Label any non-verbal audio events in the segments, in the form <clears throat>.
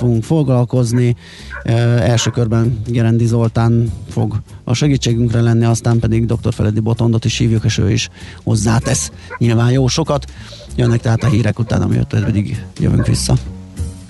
fogunk foglalkozni. Első körben Gerendi Zoltán fog a segítségünkre lenni, aztán pedig dr. Feledi Botondot is hívjuk, és ő is hozzátesz nyilván jó sokat. Jönnek tehát a hírek után, amiért pedig jövünk vissza.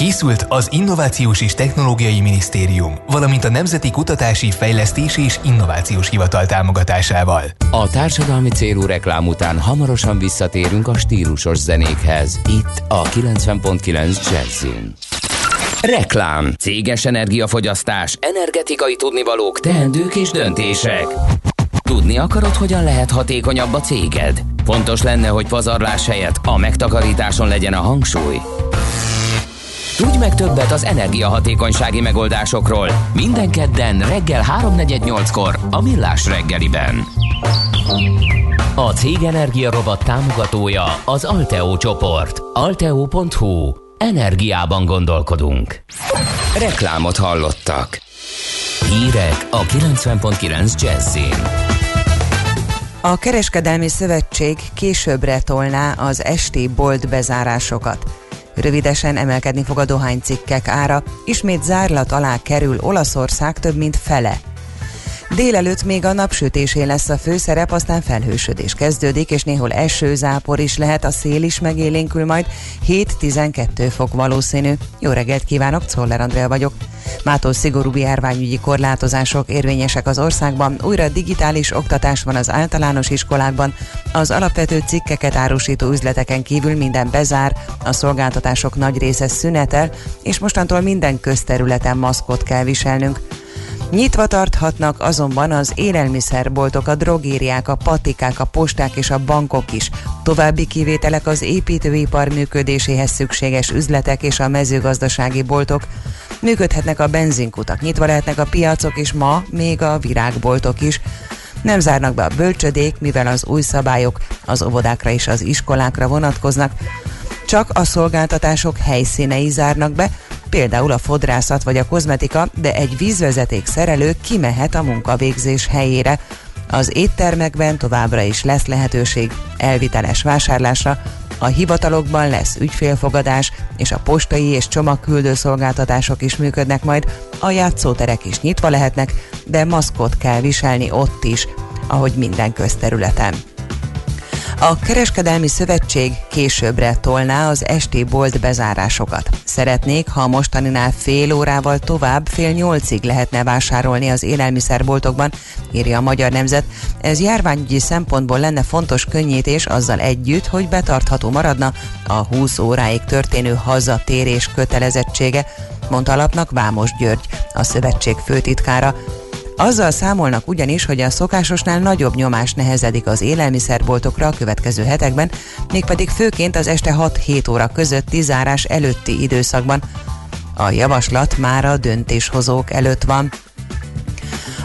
Készült az Innovációs és Technológiai Minisztérium, valamint a Nemzeti Kutatási Fejlesztés és Innovációs Hivatal támogatásával. A társadalmi célú reklám után hamarosan visszatérünk a stílusos zenékhez. Itt a 90.9 Jazzin. Reklám. Céges energiafogyasztás, energetikai tudnivalók, teendők és döntések. Tudni akarod, hogyan lehet hatékonyabb a céged? Fontos lenne, hogy pazarlás helyett a megtakarításon legyen a hangsúly. Tudj meg többet az energiahatékonysági megoldásokról. Minden kedden reggel 3.48-kor a Millás reggeliben. A Cég Energia Robot támogatója az Alteo csoport. Alteo.hu. Energiában gondolkodunk. Reklámot hallottak. Hírek a 90.9 Jazzin. A Kereskedelmi Szövetség későbbre tolná az esti bolt bezárásokat. Rövidesen emelkedni fog a dohánycikkek ára, ismét zárlat alá kerül Olaszország több mint fele. Délelőtt még a napsütésé lesz a főszerep, aztán felhősödés kezdődik, és néhol eső, zápor is lehet, a szél is megélénkül majd, 7-12 fok valószínű. Jó reggelt kívánok, Czoller Andrea vagyok. Mától szigorú járványügyi korlátozások érvényesek az országban, újra digitális oktatás van az általános iskolákban, az alapvető cikkeket árusító üzleteken kívül minden bezár, a szolgáltatások nagy része szünetel, és mostantól minden közterületen maszkot kell viselnünk. Nyitva tarthatnak azonban az élelmiszerboltok, a drogériák, a patikák, a posták és a bankok is. További kivételek az építőipar működéséhez szükséges üzletek és a mezőgazdasági boltok. Működhetnek a benzinkutak, nyitva lehetnek a piacok és ma még a virágboltok is. Nem zárnak be a bölcsödék, mivel az új szabályok az óvodákra és az iskolákra vonatkoznak. Csak a szolgáltatások helyszínei zárnak be, például a fodrászat vagy a kozmetika, de egy vízvezeték szerelő kimehet a munkavégzés helyére. Az éttermekben továbbra is lesz lehetőség elviteles vásárlásra, a hivatalokban lesz ügyfélfogadás, és a postai és csomagküldő szolgáltatások is működnek majd, a játszóterek is nyitva lehetnek, de maszkot kell viselni ott is, ahogy minden közterületen. A Kereskedelmi Szövetség későbbre tolná az esti bolt bezárásokat. Szeretnék, ha a mostaninál fél órával tovább, fél nyolcig lehetne vásárolni az élelmiszerboltokban, írja a Magyar Nemzet. Ez járványügyi szempontból lenne fontos könnyítés azzal együtt, hogy betartható maradna a 20 óráig történő hazatérés kötelezettsége, mondta alapnak Vámos György, a szövetség főtitkára. Azzal számolnak ugyanis, hogy a szokásosnál nagyobb nyomás nehezedik az élelmiszerboltokra a következő hetekben, mégpedig főként az este 6-7 óra közötti zárás előtti időszakban. A javaslat már a döntéshozók előtt van.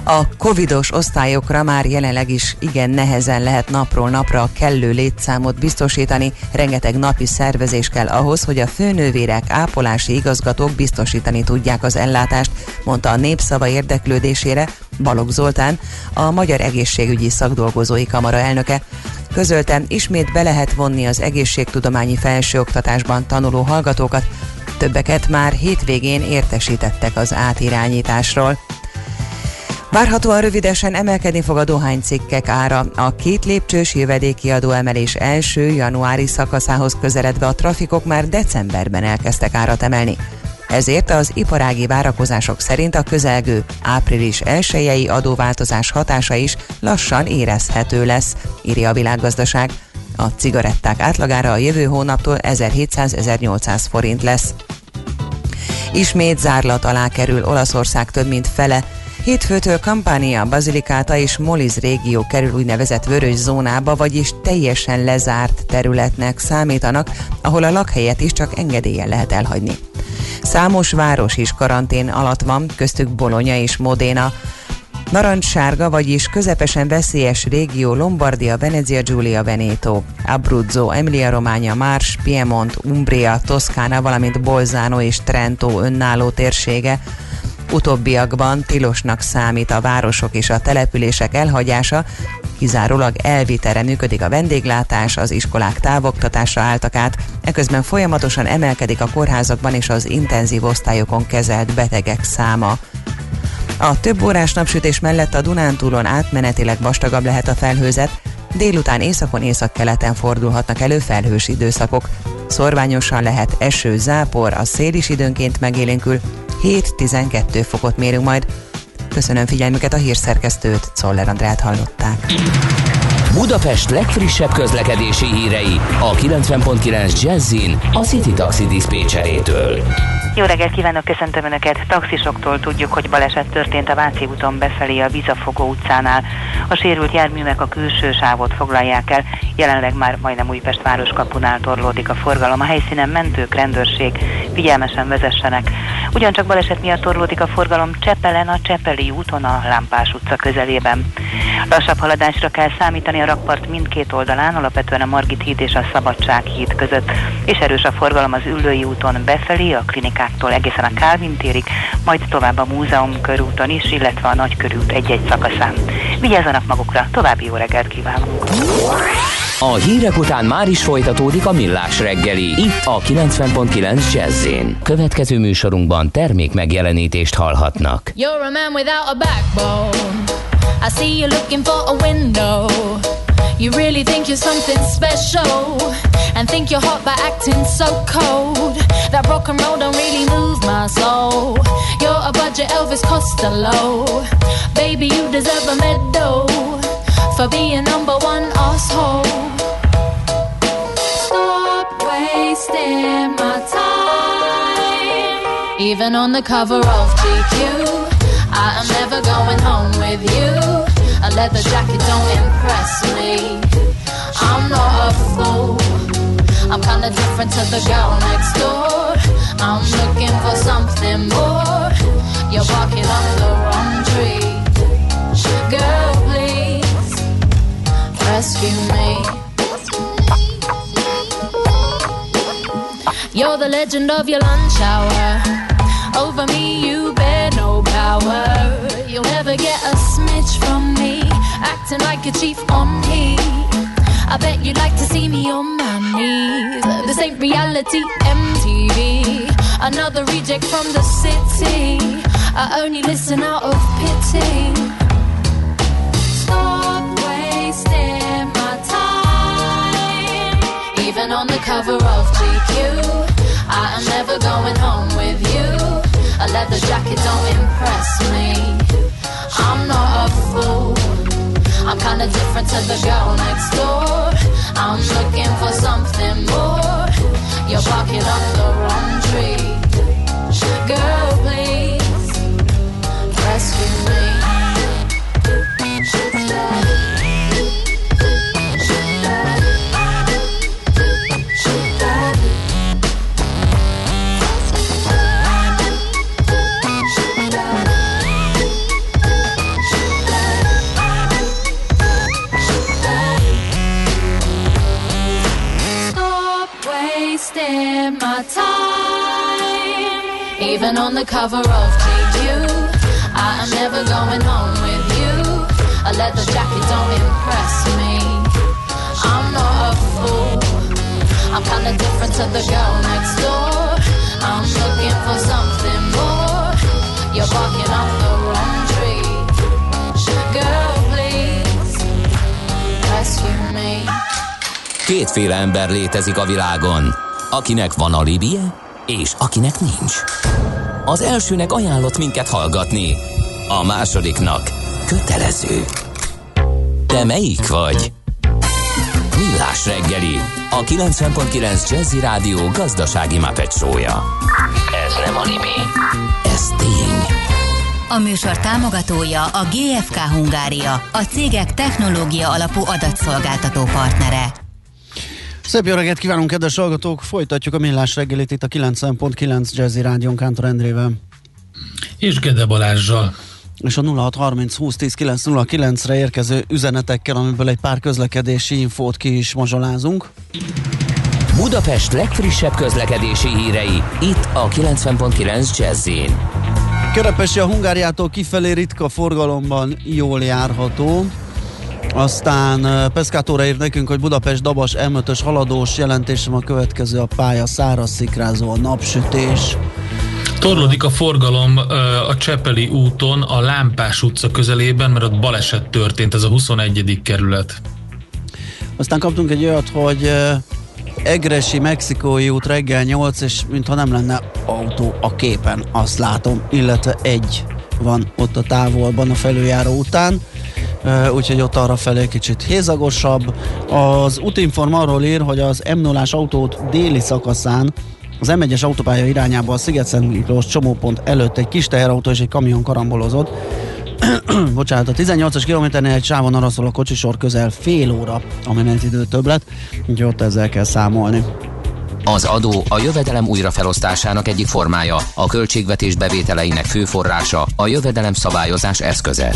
A covidos osztályokra már jelenleg is igen nehezen lehet napról napra a kellő létszámot biztosítani, rengeteg napi szervezés kell ahhoz, hogy a főnővérek, ápolási igazgatók biztosítani tudják az ellátást, mondta a népszava érdeklődésére Balogh Zoltán, a Magyar Egészségügyi Szakdolgozói Kamara elnöke. Közölten ismét be lehet vonni az egészségtudományi felsőoktatásban tanuló hallgatókat, többeket már hétvégén értesítettek az átirányításról. Várhatóan rövidesen emelkedni fog a dohánycikkek ára. A két lépcsős jövedéki adóemelés első januári szakaszához közeledve a trafikok már decemberben elkezdtek árat emelni. Ezért az iparági várakozások szerint a közelgő április 1 adóváltozás hatása is lassan érezhető lesz, írja a világgazdaság. A cigaretták átlagára a jövő hónaptól 1700-1800 forint lesz. Ismét zárlat alá kerül Olaszország több mint fele Hétfőtől Kampánia, Bazilikáta és Moliz régió kerül úgynevezett vörös zónába, vagyis teljesen lezárt területnek számítanak, ahol a lakhelyet is csak engedélyen lehet elhagyni. Számos város is karantén alatt van, köztük Bologna és Modena. Narancssárga, vagyis közepesen veszélyes régió Lombardia, Venezia Giulia, Veneto, Abruzzo, Emilia Romagna, Mars, Piemont, Umbria, Toszkána, valamint Bolzano és Trento önálló térsége. Utóbbiakban tilosnak számít a városok és a települések elhagyása, kizárólag elvitere működik a vendéglátás, az iskolák távoktatásra álltak át, eközben folyamatosan emelkedik a kórházakban és az intenzív osztályokon kezelt betegek száma. A több órás napsütés mellett a Dunántúlon átmenetileg vastagabb lehet a felhőzet, délután északon északkeleten fordulhatnak elő felhős időszakok. Szorványosan lehet eső, zápor, a szél is időnként megélénkül, 7-12 fokot mérünk majd. Köszönöm figyelmüket a hírszerkesztőt, Czoller Andrát hallották. Budapest legfrissebb közlekedési hírei a 90.9 Jazzin a City Taxi Dispécsejétől. Jó reggelt kívánok, köszöntöm Önöket! Taxisoktól tudjuk, hogy baleset történt a Váci úton befelé a Vizafogó utcánál. A sérült járművek a külső sávot foglalják el, jelenleg már majdnem Újpest városkapunál torlódik a forgalom. A helyszínen mentők, rendőrség, figyelmesen vezessenek. Ugyancsak baleset miatt torlódik a forgalom Csepelen, a Csepeli úton, a Lámpás utca közelében. Lassabb haladásra kell számítani a rakpart mindkét oldalán, alapvetően a Margit híd és a Szabadság híd között, és erős a forgalom az Üllői úton befelé, a klinikáktól egészen a Kálvin térig, majd tovább a Múzeum körúton is, illetve a Nagykörút egy-egy szakaszán. Vigyázzanak magukra, további jó reggelt kívánok! A hírek után már is folytatódik a millás reggeli, itt a 90.9 jazz Következő műsorunkban termék megjelenítést hallhatnak. You're a man without a backbone. I see you looking for a window. You really think you're something special and think you're hot by acting so cold. That rock and roll don't really move my soul. You're a budget Elvis Costello. Baby, you deserve a medal for being number one asshole. Stop wasting my time. Even on the cover of GQ. I am never going home with you. A leather jacket don't impress me. I'm not a fool. I'm kinda different to the girl next door. I'm looking for something more. You're barking up the wrong tree. Girl, please rescue me. You're the legend of your lunch hour. Over me, you no power. You'll never get a smidge from me. Acting like a chief on me. I bet you'd like to see me on my knees. This ain't reality, MTV. Another reject from the city. I only listen out of pity. Stop wasting my time. Even on the cover of GQ, I am never going home with you. A leather jacket don't impress me. I'm not a fool. I'm kinda different to the girl next door. I'm looking for something more. You're barking up the wrong tree. Girl, please Even on the cover of GQ, I am never going home with you. A leather jacket don't impress me. I'm not a fool. I'm kinda different to the girl next door. I'm looking for something more. You're barking up the wrong tree. Girl, please rescue me. Kétféle ember létezik a világon, akinek van alibije, és akinek nincs. Az elsőnek ajánlott minket hallgatni, a másodiknak kötelező. Te melyik vagy? Millás reggeli, a 90.9 Jazzy Rádió gazdasági mapetsója. Ez nem animi, ez tény. A műsor támogatója a GFK Hungária, a cégek technológia alapú adatszolgáltató partnere. Szép jó reggelt kívánunk, kedves hallgatók! Folytatjuk a millás reggelit itt a 90.9 Jazzy Rádion Kántor Endrével. És Gede Balázsjal. És a 0630 20 10 909 re érkező üzenetekkel, amiből egy pár közlekedési infót ki is mazsolázunk. Budapest legfrissebb közlekedési hírei, itt a 90.9 jazz Kerepesi a Hungáriától kifelé ritka forgalomban jól járható. Aztán Peszkátóra ír nekünk, hogy Budapest Dabas M5-ös haladós jelentésem a következő a pálya száraz szikrázó a napsütés. Torlódik a forgalom a Csepeli úton, a Lámpás utca közelében, mert ott baleset történt, ez a 21. kerület. Aztán kaptunk egy olyat, hogy Egresi Mexikói út reggel 8, és mintha nem lenne autó a képen, azt látom, illetve egy van ott a távolban a felüljáró után úgyhogy ott arra felé kicsit hézagosabb. Az Utinform arról ír, hogy az m 0 autót déli szakaszán az M1-es autópálya irányába a Sziget-Szent Miklós csomópont előtt egy kis teherautó és egy kamion karambolozott. <clears throat> Bocsánat, a 18-as kilométernél egy sávon arra szól a kocsisor közel fél óra a menetidő többlet, úgyhogy ott ezzel kell számolni. Az adó a jövedelem újrafelosztásának egyik formája, a költségvetés bevételeinek fő forrása, a jövedelem szabályozás eszköze.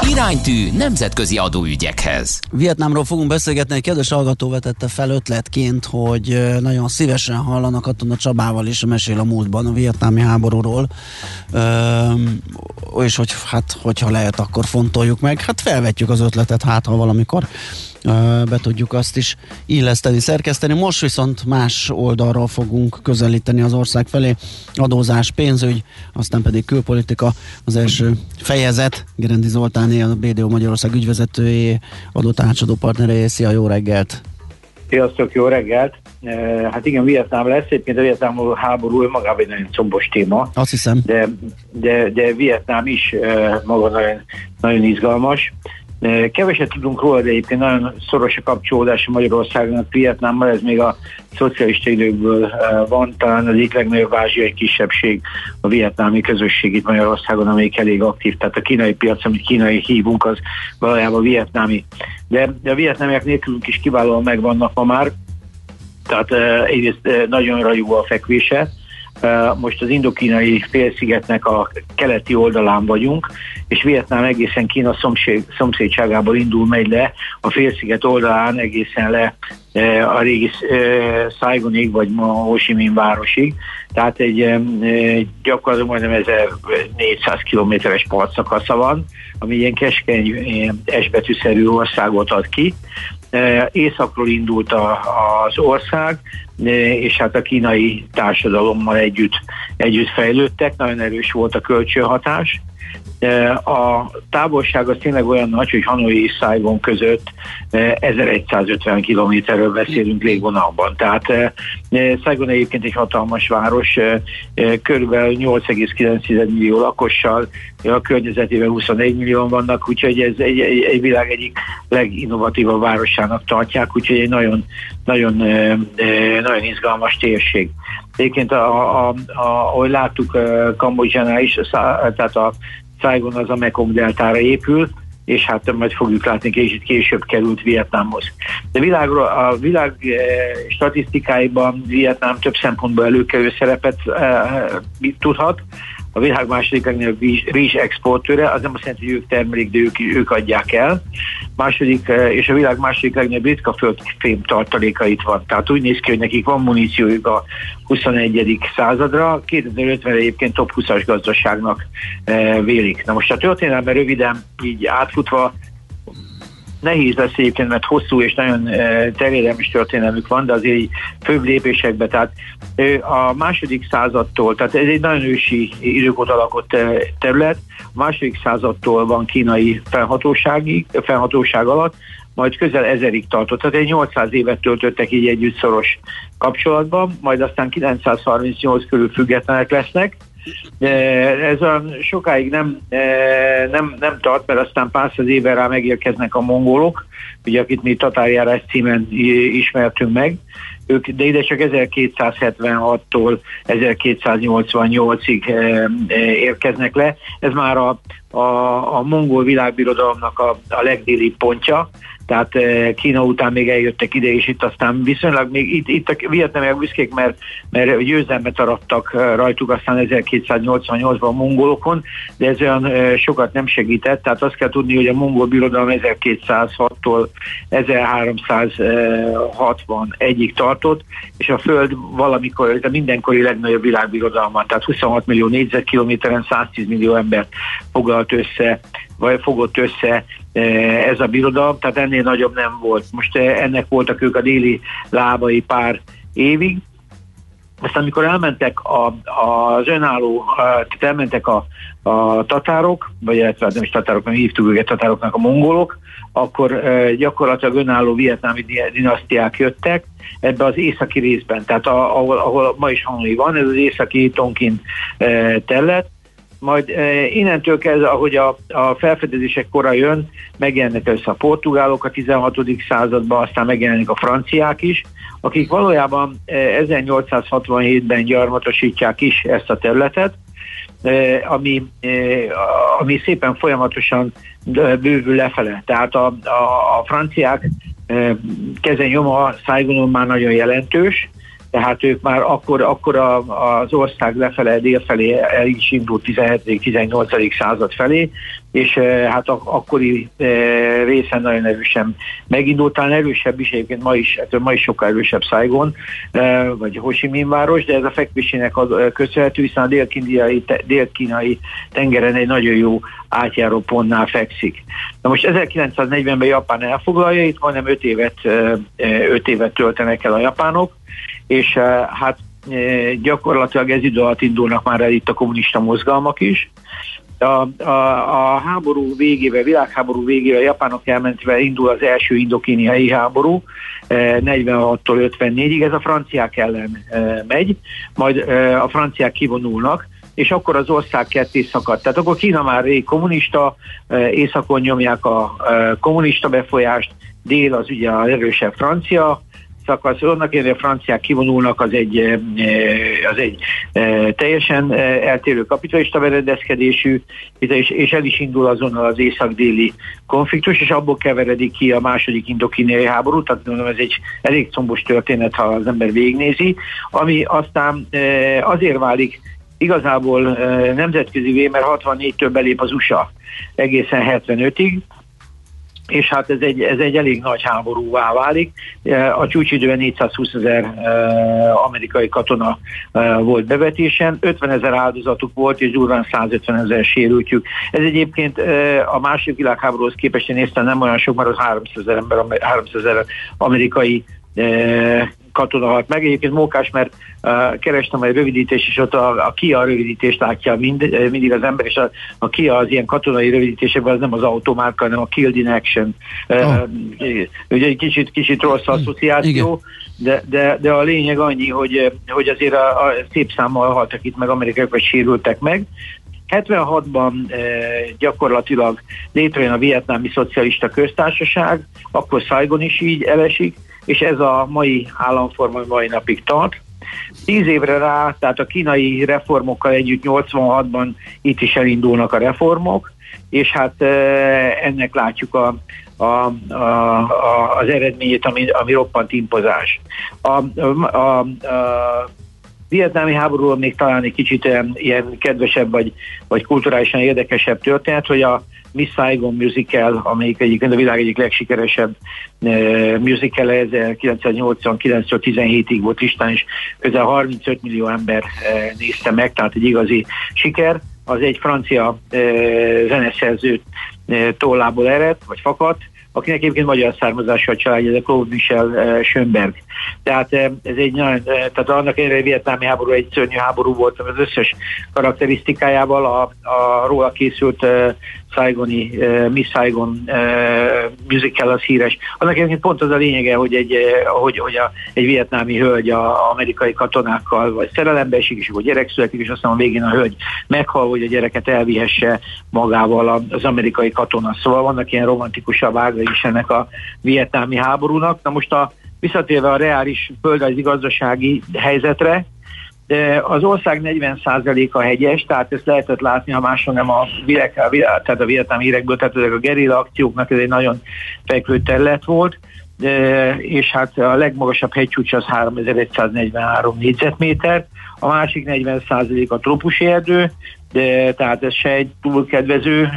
Iránytű nemzetközi adóügyekhez. Vietnámról fogunk beszélgetni, egy kedves hallgató vetette fel ötletként, hogy nagyon szívesen hallanak a Csabával is mesél a múltban a vietnámi háborúról, és hogy hát, hogyha lehet, akkor fontoljuk meg. Hát felvetjük az ötletet, hát ha valamikor be tudjuk azt is illeszteni, szerkeszteni. Most viszont más oldalról fogunk közelíteni az ország felé. Adózás, pénzügy, aztán pedig külpolitika. Az első fejezet, Gerendi Zoltáné, a BDO Magyarország ügyvezetője, adótanácsadó partnere. Szia, jó reggelt! Sziasztok, jó reggelt! Hát igen, Vietnám lesz, egyébként a Vietnám háború magában egy nagyon combos téma. Azt hiszem. De, de, de Vietnám is maga nagyon, nagyon izgalmas. Keveset tudunk róla, de egyébként nagyon szoros a kapcsolódás Magyarországnak Vietnámmal, ez még a szocialista időkből van, talán az egyik legnagyobb ázsiai kisebbség a vietnámi közösség itt Magyarországon, amelyik elég aktív, tehát a kínai piac, amit kínai hívunk, az valójában vietnámi. De, de a vietnámiak nélkülünk is kiválóan megvannak ma már, tehát egyrészt nagyon jó a fekvése, most az indokínai félszigetnek a keleti oldalán vagyunk, és Vietnám egészen Kína szomszéd, szomszédságából indul, megy le, a félsziget oldalán egészen le a régi Saigonig, vagy ma Ho Chi Minh városig. Tehát egy gyakorlatilag majdnem 1400 kilométeres partszakasza van, ami ilyen keskeny esbetűszerű országot ad ki. Északról indult a, az ország, és hát a kínai társadalommal együtt, együtt fejlődtek, nagyon erős volt a kölcsönhatás. A távolság az tényleg olyan nagy, hogy Hanoi és Saigon között 1150 kilométerről beszélünk légvonalban. Tehát Saigon egyébként egy hatalmas város, körülbelül 8,9 millió lakossal, a környezetében 24 millió vannak, úgyhogy ez egy, egy, egy világ egyik leginnovatívabb városának tartják, úgyhogy egy nagyon, nagyon, nagyon izgalmas térség. Egyébként, a, a, a, ahogy láttuk Kambodzsánál is, tehát a Saigon az a Mekong deltára épül, és hát majd fogjuk látni, kicsit később került Vietnámhoz. De világról, a világ e, statisztikáiban Vietnám több szempontból előkerül szerepet e, tudhat a világ második legnagyobb rizs exportőre, az nem azt jelenti, hogy ők termelik, de ők, ők adják el. Második, eh, és a világ második legnagyobb ritka földfém tartaléka itt van. Tehát úgy néz ki, hogy nekik van muníciójuk a 21. századra, 2050-re egyébként top 20-as gazdaságnak eh, vélik. Na most a történelme röviden így átfutva nehéz lesz egyébként, mert hosszú és nagyon terjedelmes történelmük van, de azért főbb lépésekbe, tehát a második századtól, tehát ez egy nagyon ősi időkot alakott eh, terület, a második századtól van kínai felhatósági, felhatóság alatt, majd közel ezerig tartott, tehát egy 800 évet töltöttek így együtt szoros kapcsolatban, majd aztán 938 körül függetlenek lesznek, Ez a sokáig nem, nem, nem tart, mert aztán pár száz éve rá megérkeznek a mongolok, ugye akit mi tatárjárás címen ismertünk meg, ők, de ide csak 1276-tól 1288-ig érkeznek le. Ez már a, a, a mongol világbirodalomnak a, a legdélibb pontja, tehát eh, Kína után még eljöttek ide, és itt aztán viszonylag még itt, itt a vietnamiak büszkék, mert, mert győzelmet arattak eh, rajtuk aztán 1288-ban a mongolokon, de ez olyan eh, sokat nem segített, tehát azt kell tudni, hogy a mongol birodalom 1206-tól 1361-ig tartott, és a Föld valamikor, ez a mindenkori legnagyobb világbirodalma, tehát 26 millió négyzetkilométeren 110 millió embert foglalt össze, vagy fogott össze ez a birodalom, tehát ennél nagyobb nem volt. Most eh, ennek voltak ők a déli lábai pár évig, aztán amikor elmentek a, az önálló, tehát elmentek a, a tatárok, vagy illetve nem is tatárok, nem hívtuk őket tatároknak a mongolok, akkor gyakorlatilag önálló vietnámi dinasztiák jöttek ebbe az északi részben, tehát a, ahol, ahol ma is Hanoi van, ez az északi Tonkin e, terület, majd innentől kezdve, ahogy a, a felfedezések kora jön, megjelennek össze a portugálok a 16. században, aztán megjelennek a franciák is, akik valójában e, 1867-ben gyarmatosítják is ezt a területet, ami, ami szépen folyamatosan bővül lefele. Tehát a, a, a franciák e, kezen nyoma Saigonon már nagyon jelentős, tehát ők már akkor, akkor a, az ország lefele, délfelé el is indult 17.-18. század felé, és e, hát a, akkori e, részen nagyon erősen megindult, talán erősebb is egyébként ma is, ettől ma is sokkal erősebb Saigon, e, vagy Ho Chi Minh város, de ez a fekvésének az, köszönhető, hiszen a dél-kínai, dél-kínai tengeren egy nagyon jó átjáró pontnál fekszik. Na most 1940-ben Japán elfoglalja, itt majdnem 5 évet, 5 évet töltenek el a japánok, és eh, hát eh, gyakorlatilag ez idő alatt indulnak már el itt a kommunista mozgalmak is. A, a, a háború végével, világháború végével, a japánok elmentve indul az első indokíniai háború, 46-tól eh, 54-ig, ez a franciák ellen megy, majd a franciák kivonulnak, és akkor az ország ketté szakadt. Tehát akkor Kína már rég kommunista, északon nyomják a kommunista befolyást, dél az ugye az erősebb francia szakasz. Annak a franciák kivonulnak, az egy, eh, az egy eh, teljesen eh, eltérő kapitalista berendezkedésű, és, és el is indul azonnal az észak-déli konfliktus, és abból keveredik ki a második indokinéi háború, tehát mondom, ez egy elég combos történet, ha az ember végignézi, ami aztán azért válik igazából nemzetközi mert 64-től belép az USA egészen 75-ig, és hát ez egy, ez egy elég nagy háborúvá válik. A csúcsidőben 420 ezer amerikai katona volt bevetésen, 50 ezer áldozatuk volt, és durván 150 ezer sérültjük. Ez egyébként a második világháborúhoz képest én néztem nem olyan sok, mert az 300 ezer ember, 300 ezer amerikai katona halt meg. Egyébként mókás, mert uh, kerestem egy rövidítés, és ott a, a KIA rövidítést látja mind, mindig az ember, és a, a KIA az ilyen katonai rövidítésekben az nem az automárka, hanem a Killed in Action. Oh. Uh, ugye egy kicsit, kicsit rossz asszociáció, de, de, de a lényeg annyi, hogy, hogy azért a, a szép számmal haltak itt meg amerikaiak, vagy sérültek meg, 76-ban e, gyakorlatilag létrejön a vietnámi szocialista köztársaság, akkor Saigon is így elesik, és ez a mai államforma mai napig tart. Tíz évre rá, tehát a kínai reformokkal együtt 86-ban itt is elindulnak a reformok, és hát ennek látjuk a, a, a, a, az eredményét, ami, ami roppant impozás. A, a, a, a vietnámi háborúról még talán egy kicsit ilyen, ilyen kedvesebb vagy, vagy kulturálisan érdekesebb történet, hogy a Miss Saigon musical, amelyik egyébként a világ egyik legsikeresebb uh, musical 1989-17-ig volt listán, és közel 35 millió ember uh, nézte meg, tehát egy igazi siker. Az egy francia uh, zeneszerző uh, tollából ered, vagy fakadt, akinek egyébként magyar származású a családja, ez a Claude Michel uh, Schönberg. Tehát uh, ez egy nagyon, uh, tehát annak ellenére, vietnámi háború egy szörnyű háború volt, az összes karakterisztikájával a, a róla készült Saigoni, uh, Miss Saigon uh, musical az híres. Annak egyébként pont az a lényege, hogy egy, uh, hogy, hogy a, egy vietnámi hölgy a, amerikai katonákkal vagy szerelembe esik, és akkor gyerek születik, és aztán a végén a hölgy meghal, hogy a gyereket elvihesse magával az amerikai katona. Szóval vannak ilyen romantikusabb ágai is ennek a vietnámi háborúnak. Na most a visszatérve a reális földrajzi gazdasági helyzetre, az ország 40%-a hegyes, tehát ezt lehetett látni, ha máshol nem a, világ, tehát a vietnám hírekből, tehát ezek a gerilla akcióknak ez egy nagyon fekvő terület volt, de, és hát a legmagasabb hegycsúcs az 3143 négyzetméter, a másik 40% a trópusi erdő, de tehát ez se egy túl kedvező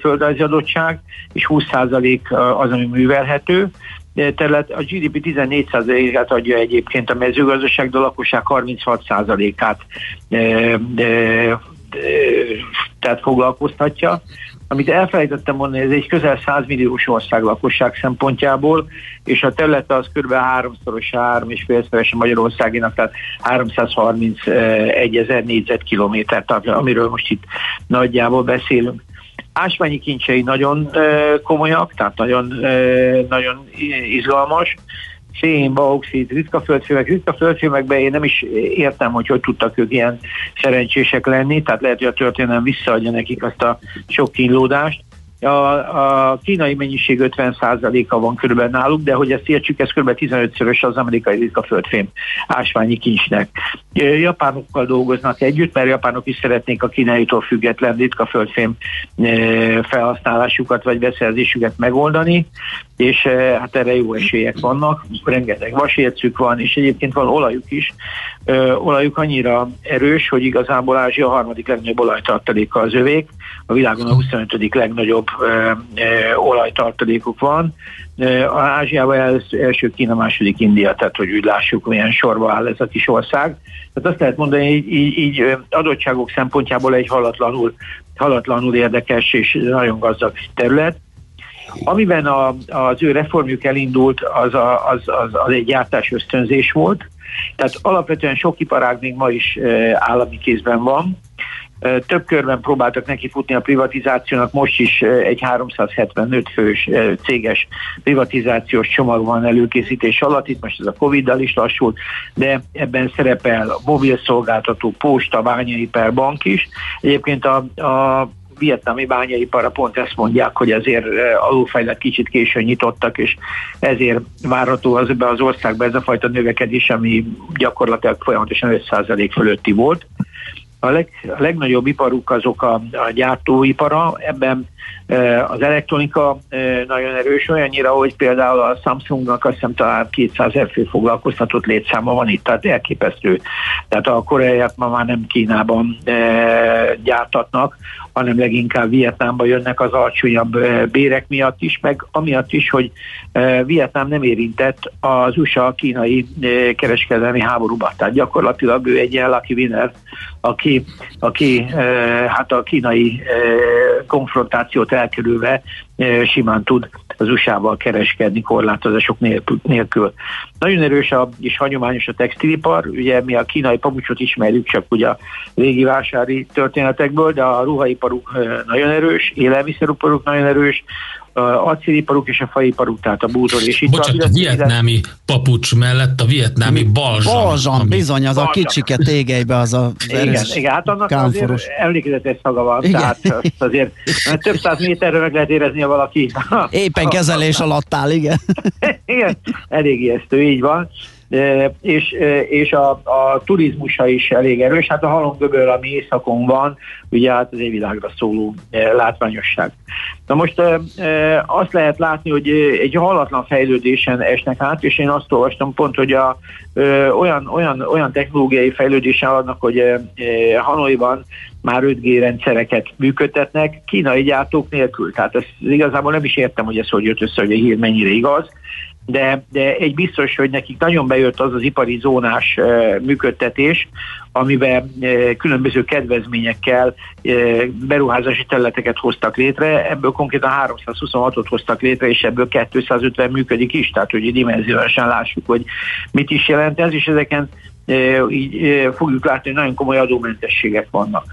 földrajzi adottság, és 20% az, ami művelhető terület, a GDP 14%-át adja egyébként a mezőgazdaság, de a lakosság 36%-át tehát foglalkoztatja. Amit elfelejtettem mondani, ez egy közel 100 milliós ország lakosság szempontjából, és a területe az kb. háromszoros, három és félszeres Magyarországinak, tehát 331 ezer négyzetkilométer, amiről most itt nagyjából beszélünk. Ásványi kincsei nagyon komolyak, tehát nagyon, nagyon izgalmas. Szén, bauxit, ritka földfémek. Ritka földfémekben én nem is értem, hogy hogy tudtak ők ilyen szerencsések lenni, tehát lehet, hogy a történelem visszaadja nekik azt a sok kínlódást. A, a kínai mennyiség 50%-a van körülbelül náluk, de hogy ezt értsük, ez kb. 15-szörös az amerikai ritka földfém ásványi kincsnek. Japánokkal dolgoznak együtt, mert japánok is szeretnék a kínaitól független ritka földfém felhasználásukat vagy beszerzésüket megoldani, és hát erre jó esélyek vannak, rengeteg vasércük van, és egyébként van olajuk is. Olajuk annyira erős, hogy igazából Ázsia a harmadik legnagyobb olajtartaléka az övék, a világon a 25. legnagyobb olajtartalékuk van. A Ázsiában els, első Kína, második India, tehát hogy úgy lássuk, milyen sorba áll ez a kis ország. Tehát azt lehet mondani, így, így, így adottságok szempontjából egy halatlanul, halatlanul érdekes és nagyon gazdag terület. Amiben a, az ő reformjuk elindult, az, a, az, az, az egy gyártás ösztönzés volt, tehát alapvetően sok iparág még ma is állami kézben van, több körben próbáltak neki futni a privatizációnak, most is egy 375 fős céges privatizációs csomag van előkészítés alatt, itt most ez a Covid-dal is lassult, de ebben szerepel mobil szolgáltató, posta, bányai per bank is. Egyébként a, a vietnámi bányaipara pont ezt mondják, hogy ezért alulfejlett kicsit későn nyitottak, és ezért várható az be az országban ez a fajta növekedés, ami gyakorlatilag folyamatosan 5% fölötti volt. A, leg, a legnagyobb iparuk azok a, a gyártóipara, ebben e, az elektronika e, nagyon erős, olyannyira, hogy például a Samsungnak azt hiszem talán 200 ezer fő foglalkoztatott létszáma van itt, tehát elképesztő. Tehát a koreaiak ma már nem Kínában e, gyártatnak, hanem leginkább Vietnámba jönnek az alacsonyabb bérek miatt is, meg amiatt is, hogy Vietnám nem érintett az USA-kínai kereskedelmi háborúba. Tehát gyakorlatilag ő egy ilyen lucky winner, aki, aki hát a kínai konfrontációt elkerülve simán tud az USA-val kereskedni korlátozások nélkül. Nagyon erős a, és hagyományos a textilipar, ugye mi a kínai papucsot ismerjük csak ugye a régi vásári történetekből, de a ruhaiparuk nagyon erős, élelmiszeriparuk nagyon erős, acéliparuk és a faiparuk, tehát a bútor és itt Bocsánat, a, a vietnámi papucs mellett a vietnámi balzsam. Balzsam, ami... bizony, az balzsam. a kicsike tégelybe, az a Igen, igen, hát annak kánforos. azért emlékezetes szaga van, igen. tehát azért több száz méterre meg lehet érezni, ha valaki... Éppen kezelés alatt áll, igen. <laughs> igen, elég ijesztő, így van és, és a, a turizmusa is elég erős. Hát a halomgöböl, ami északon van, ugye hát ez egy világra szóló látványosság. Na most azt lehet látni, hogy egy halatlan fejlődésen esnek át, és én azt olvastam pont, hogy a, olyan, olyan, olyan technológiai fejlődésen adnak, hogy Hanoiban már 5G rendszereket működtetnek, kínai gyártók nélkül. Tehát ezt igazából nem is értem, hogy ez hogy jött össze, hogy a hír mennyire igaz de, de egy biztos, hogy nekik nagyon bejött az az ipari zónás működtetés, amiben különböző kedvezményekkel beruházási területeket hoztak létre, ebből konkrétan 326-ot hoztak létre, és ebből 250 működik is, tehát hogy dimenziósan lássuk, hogy mit is jelent ez, és ezeken így fogjuk látni, hogy nagyon komoly adómentességek vannak.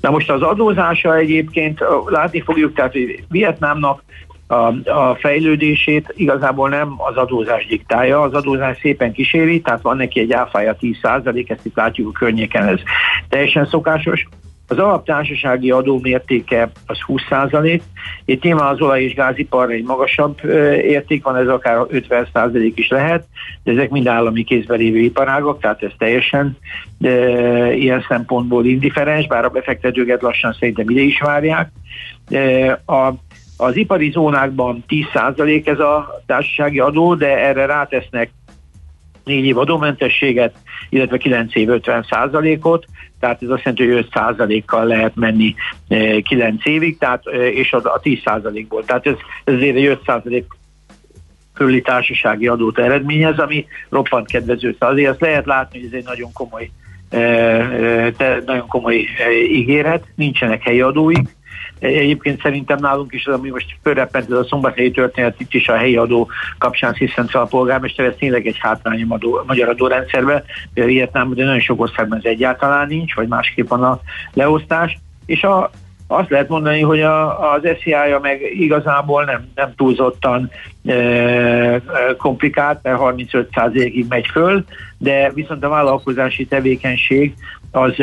Na most az adózása egyébként látni fogjuk, tehát hogy Vietnámnak a, a fejlődését igazából nem az adózás diktálja, az adózás szépen kíséri, tehát van neki egy áfája 10%, ezt itt látjuk a környéken, ez teljesen szokásos. Az alaptársasági adó mértéke az 20%, itt nyilván az olaj- és gázipar egy magasabb érték van, ez akár 50% is lehet, de ezek mind állami kézben lévő iparágok, tehát ez teljesen de ilyen szempontból indiferens, bár a befektetőket lassan szerintem ide is várják. De a, az ipari zónákban 10% ez a társasági adó, de erre rátesznek 4 év adómentességet, illetve 9 év 50 ot tehát ez azt jelenti, hogy 5 százalékkal lehet menni 9 eh, évig, tehát, eh, és a 10 százalékból. Tehát ez, ez azért egy 5 százalék körüli társasági adót eredményez, ami roppant kedvező. Szóval azért azt lehet látni, hogy ez egy nagyon komoly, eh, nagyon komoly ígéret, nincsenek helyi adóik, Egyébként szerintem nálunk is az, ami most fölreppent ez a szombathelyi történet itt is a helyi adó kapcsán Sziszent a polgármester, ez tényleg egy hátrányom adó, magyar adórendszerbe, például Vietnám, de nagyon sok országban ez egyáltalán nincs, vagy másképp van a leosztás, és a, azt lehet mondani, hogy a, az SZIA-ja meg igazából nem, nem túlzottan e, komplikált, mert 35%-ig megy föl, de viszont a vállalkozási tevékenység az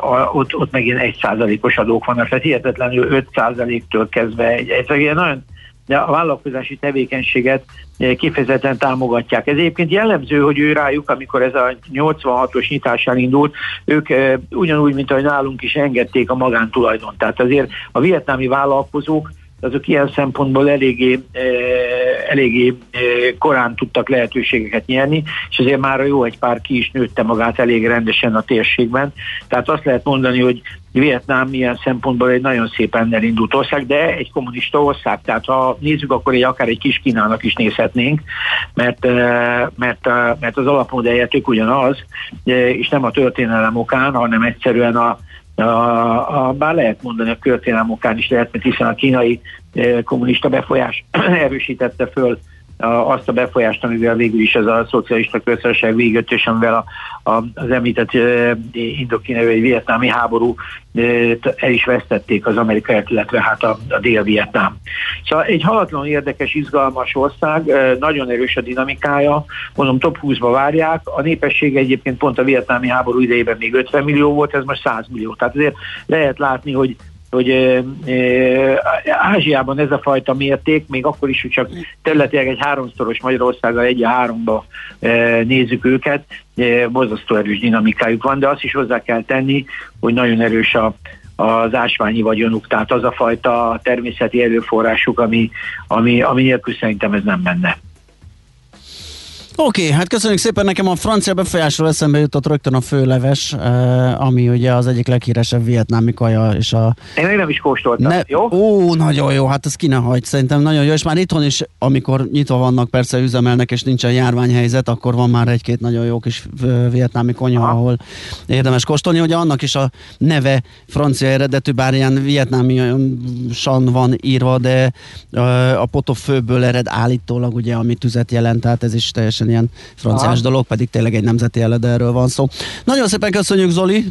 a, ott, ott megint 1%-os adók vannak, tehát hihetetlenül 5%-tól kezdve egy, egy, egy nagyon de a vállalkozási tevékenységet kifejezetten támogatják. Ez egyébként jellemző, hogy ő rájuk, amikor ez a 86-os nyitás elindult, ők ugyanúgy, mint ahogy nálunk is engedték a magántulajdon. Tehát azért a vietnámi vállalkozók azok ilyen szempontból eléggé, eléggé korán tudtak lehetőségeket nyerni, és azért már jó egy pár ki is nőtte magát elég rendesen a térségben. Tehát azt lehet mondani, hogy Vietnám milyen szempontból egy nagyon szépen elindult ország, de egy kommunista ország. Tehát ha nézzük, akkor egy akár egy kis Kínának is nézhetnénk, mert, mert, mert az alapmodellje tök ugyanaz, és nem a történelem okán, hanem egyszerűen a, a, a, bár lehet mondani a történelem okán is lehet, mert hiszen a kínai kommunista befolyás <clears throat> erősítette föl azt a befolyást, amivel végül is ez a szocialista köztársaság végött, és amivel a, a, az említett indokínai vagy vietnámi háború el is vesztették az amerikaiak, illetve hát a, a dél-vietnám. Szóval egy halatlan érdekes, izgalmas ország, nagyon erős a dinamikája, mondom top 20-ba várják, a népesség egyébként pont a vietnámi háború idejében még 50 millió volt, ez most 100 millió. Tehát azért lehet látni, hogy hogy e, e, Ázsiában ez a fajta mérték, még akkor is, hogy csak területileg egy háromszoros Magyarországgal egy a háromba e, nézzük őket, e, borzasztó erős dinamikájuk van, de azt is hozzá kell tenni, hogy nagyon erős a, az ásványi vagyonuk, tehát az a fajta természeti erőforrásuk, ami, ami, ami nélkül szerintem ez nem menne. Oké, okay, hát köszönjük szépen, nekem a francia befolyásról eszembe jutott rögtön a főleves, eh, ami ugye az egyik leghíresebb vietnámi kaja, és a... Én még nem is kóstoltam, ne... jó? Ó, nagyon jó, hát ez ki ne hagy, szerintem nagyon jó, és már itthon is, amikor nyitva vannak, persze üzemelnek, és nincsen járványhelyzet, akkor van már egy-két nagyon jó kis eh, vietnámi konyha, Aha. ahol érdemes kóstolni, ugye annak is a neve francia eredetű, bár ilyen vietnámisan van írva, de eh, a potofőből ered állítólag, ugye, ami tüzet jelent, tehát ez is teljesen teljesen ilyen franciás Aha. dolog, pedig tényleg egy nemzeti erről van szó. Nagyon szépen köszönjük Zoli,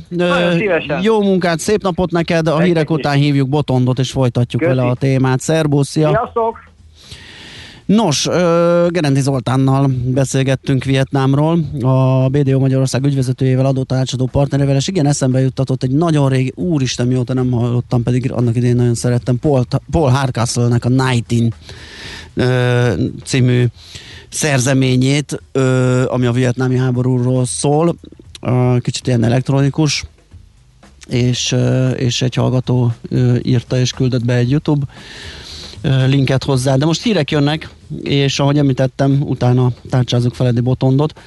jó munkát, szép napot neked, a hírek után hívjuk Botondot és folytatjuk Köszi. vele a témát. Szerbusz, szia! Sziasztok! Nos, Gerendi Zoltánnal beszélgettünk Vietnámról, a BDO Magyarország ügyvezetőjével, adótanácsadó partnerével, és igen, eszembe juttatott egy nagyon régi, úristen, mióta nem hallottam, pedig annak idén nagyon szerettem, Paul, Paul Hardcastle-nek a Nightin című szerzeményét, ö, ami a vietnámi háborúról szól, ö, kicsit ilyen elektronikus, és, ö, és egy hallgató ö, írta és küldött be egy YouTube linket hozzá. De most hírek jönnek, és ahogy említettem, utána tárcsázunk Feledi Botondot,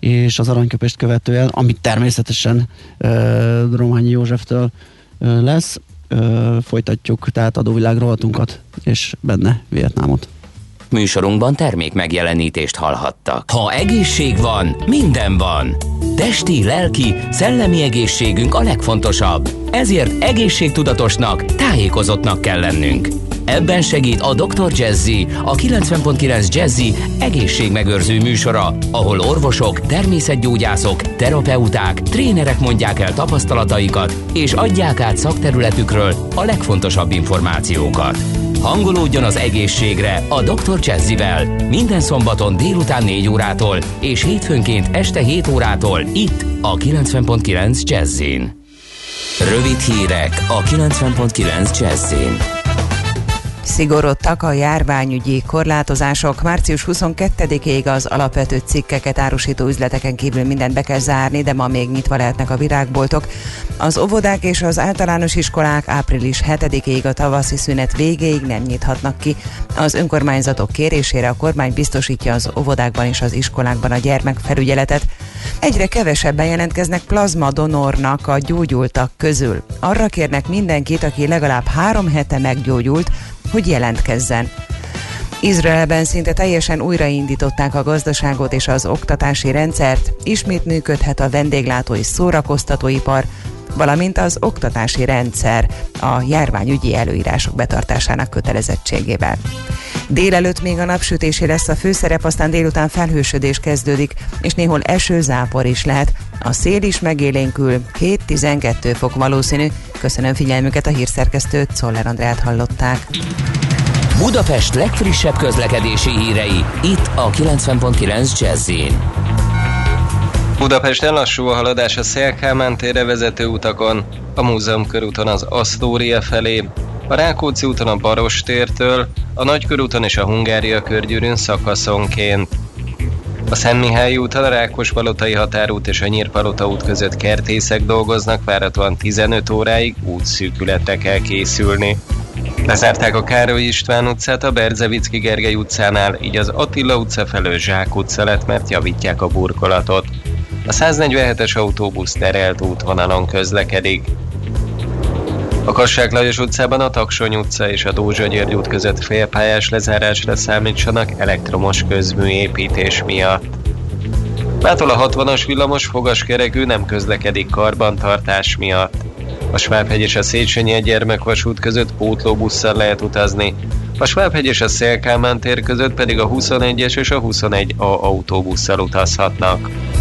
és az aranyköpést követően, amit természetesen ö, Rományi Józseftől ö, lesz, ö, folytatjuk tehát adóvilág rovatunkat, és benne Vietnámot. Műsorunkban termék megjelenítést hallhattak. Ha egészség van, minden van. Testi, lelki, szellemi egészségünk a legfontosabb. Ezért egészségtudatosnak, tájékozottnak kell lennünk. Ebben segít a Dr. Jazzy, a 90.9 Jazzy egészségmegőrző műsora, ahol orvosok, természetgyógyászok, terapeuták, trénerek mondják el tapasztalataikat, és adják át szakterületükről a legfontosabb információkat. Hangolódjon az egészségre a Dr. Jazzivel minden szombaton délután 4 órától és hétfőnként este 7 órától itt a 90.9 Jazzin. Rövid hírek a 90.9 Jazzin. Szigorodtak a járványügyi korlátozások. Március 22-ig az alapvető cikkeket árusító üzleteken kívül mindent be kell zárni, de ma még nyitva lehetnek a virágboltok. Az óvodák és az általános iskolák április 7-ig a tavaszi szünet végéig nem nyithatnak ki. Az önkormányzatok kérésére a kormány biztosítja az óvodákban és az iskolákban a gyermekfelügyeletet. Egyre kevesebben jelentkeznek plazma donornak a gyógyultak közül. Arra kérnek mindenkit, aki legalább három hete meggyógyult, hogy jelentkezzen. Izraelben szinte teljesen újraindították a gazdaságot és az oktatási rendszert, ismét működhet a vendéglátó és szórakoztatóipar, valamint az oktatási rendszer a járványügyi előírások betartásának kötelezettségével. Délelőtt még a napsütésé lesz a főszerep, aztán délután felhősödés kezdődik, és néhol esőzápor is lehet. A szél is megélénkül, 7-12 fok valószínű. Köszönöm figyelmüket a hírszerkesztőt, Szoller Andrát hallották. Budapest legfrissebb közlekedési hírei, itt a 90.9 jazz Budapesten lassú a haladás a Szélkámán térre vezető utakon, a Múzeum körúton az Asztória felé, a Rákóczi úton a Baros tértől, a Nagykörúton és a Hungária körgyűrűn szakaszonként. A Szent Mihály úton a Rákospalotai határút és a Nyírpalota út között kertészek dolgoznak, várhatóan 15 óráig útszűkületre kell készülni. Lezárták a Károly István utcát a Berzevicki Gergely utcánál, így az Attila utca felől Zsák utca lett, mert javítják a burkolatot. A 147-es autóbusz terelt útvonalon közlekedik. A Kassák Lajos utcában a Taksony utca és a Dózsa György út között félpályás lezárásra számítsanak elektromos közműépítés miatt. Mától a 60-as villamos fogaskerekű nem közlekedik karbantartás miatt. A Svábhegy és a Széchenyi gyermekvasút között pótlóbusszal lehet utazni, a Svábhegy és a Szélkámán tér között pedig a 21-es és a 21A autóbusszal utazhatnak.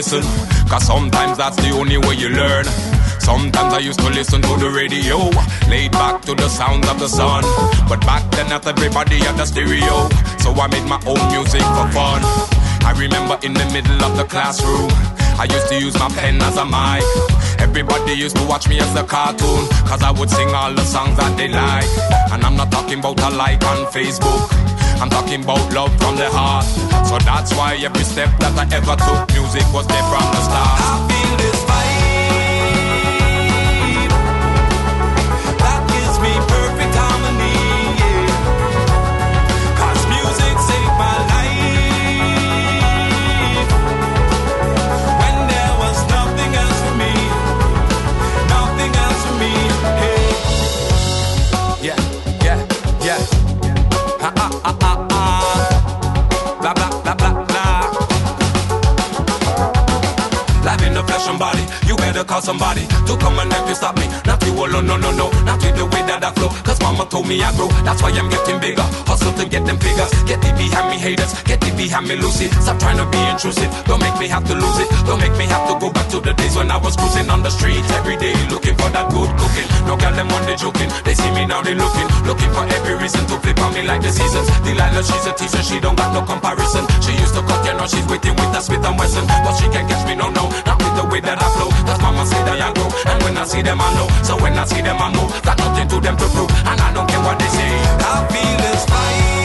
Listen. Cause sometimes that's the only way you learn. Sometimes I used to listen to the radio, laid back to the sounds of the sun. But back then, not everybody had a stereo, so I made my own music for fun. I remember in the middle of the classroom, I used to use my pen as a mic. Everybody used to watch me as a cartoon, cause I would sing all the songs that they like. And I'm not talking about a like on Facebook. I'm talking about love from the heart. So that's why every step that I ever took, music was there from the start. I feel this call somebody to come and help you stop me. Not you alone, no, no, no. Not with the way that I flow. Cause mama told me I grow. That's why I'm getting bigger. Hustle to get them figures. Get the behind me haters. Get the behind me Lucy. Stop trying to be intrusive. Don't make me have to lose it. Don't make me have to go back to the days when I was cruising on the street every day looking for that good cooking. No girl them on they joking. They see me now they looking Looking for every reason to flip on me like the seasons. Delilah, she's a teacher, she don't got no comparison. She used to cut, you know, she's waiting with a Smith and Wesson. But she can't catch me, no, no, not with the way that I flow. Cause mama say that I grow, and when I see them, I know. So when I see them, I move. Got nothing to them to prove, and I don't care what they say. I feel is fine.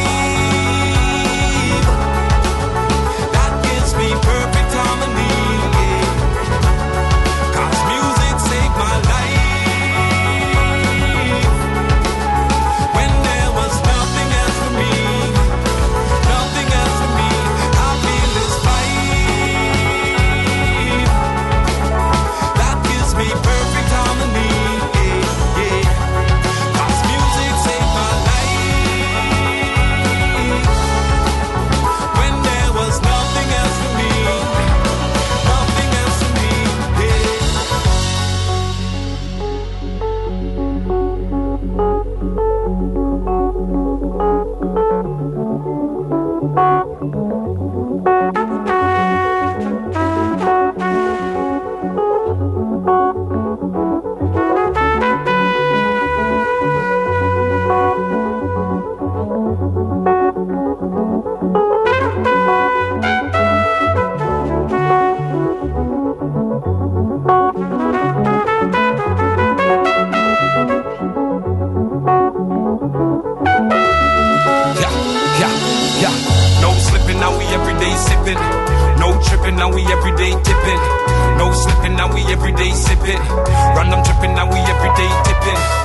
We everyday tipping. No slipping, now we everyday sipping. Random tripping, now we everyday tipping.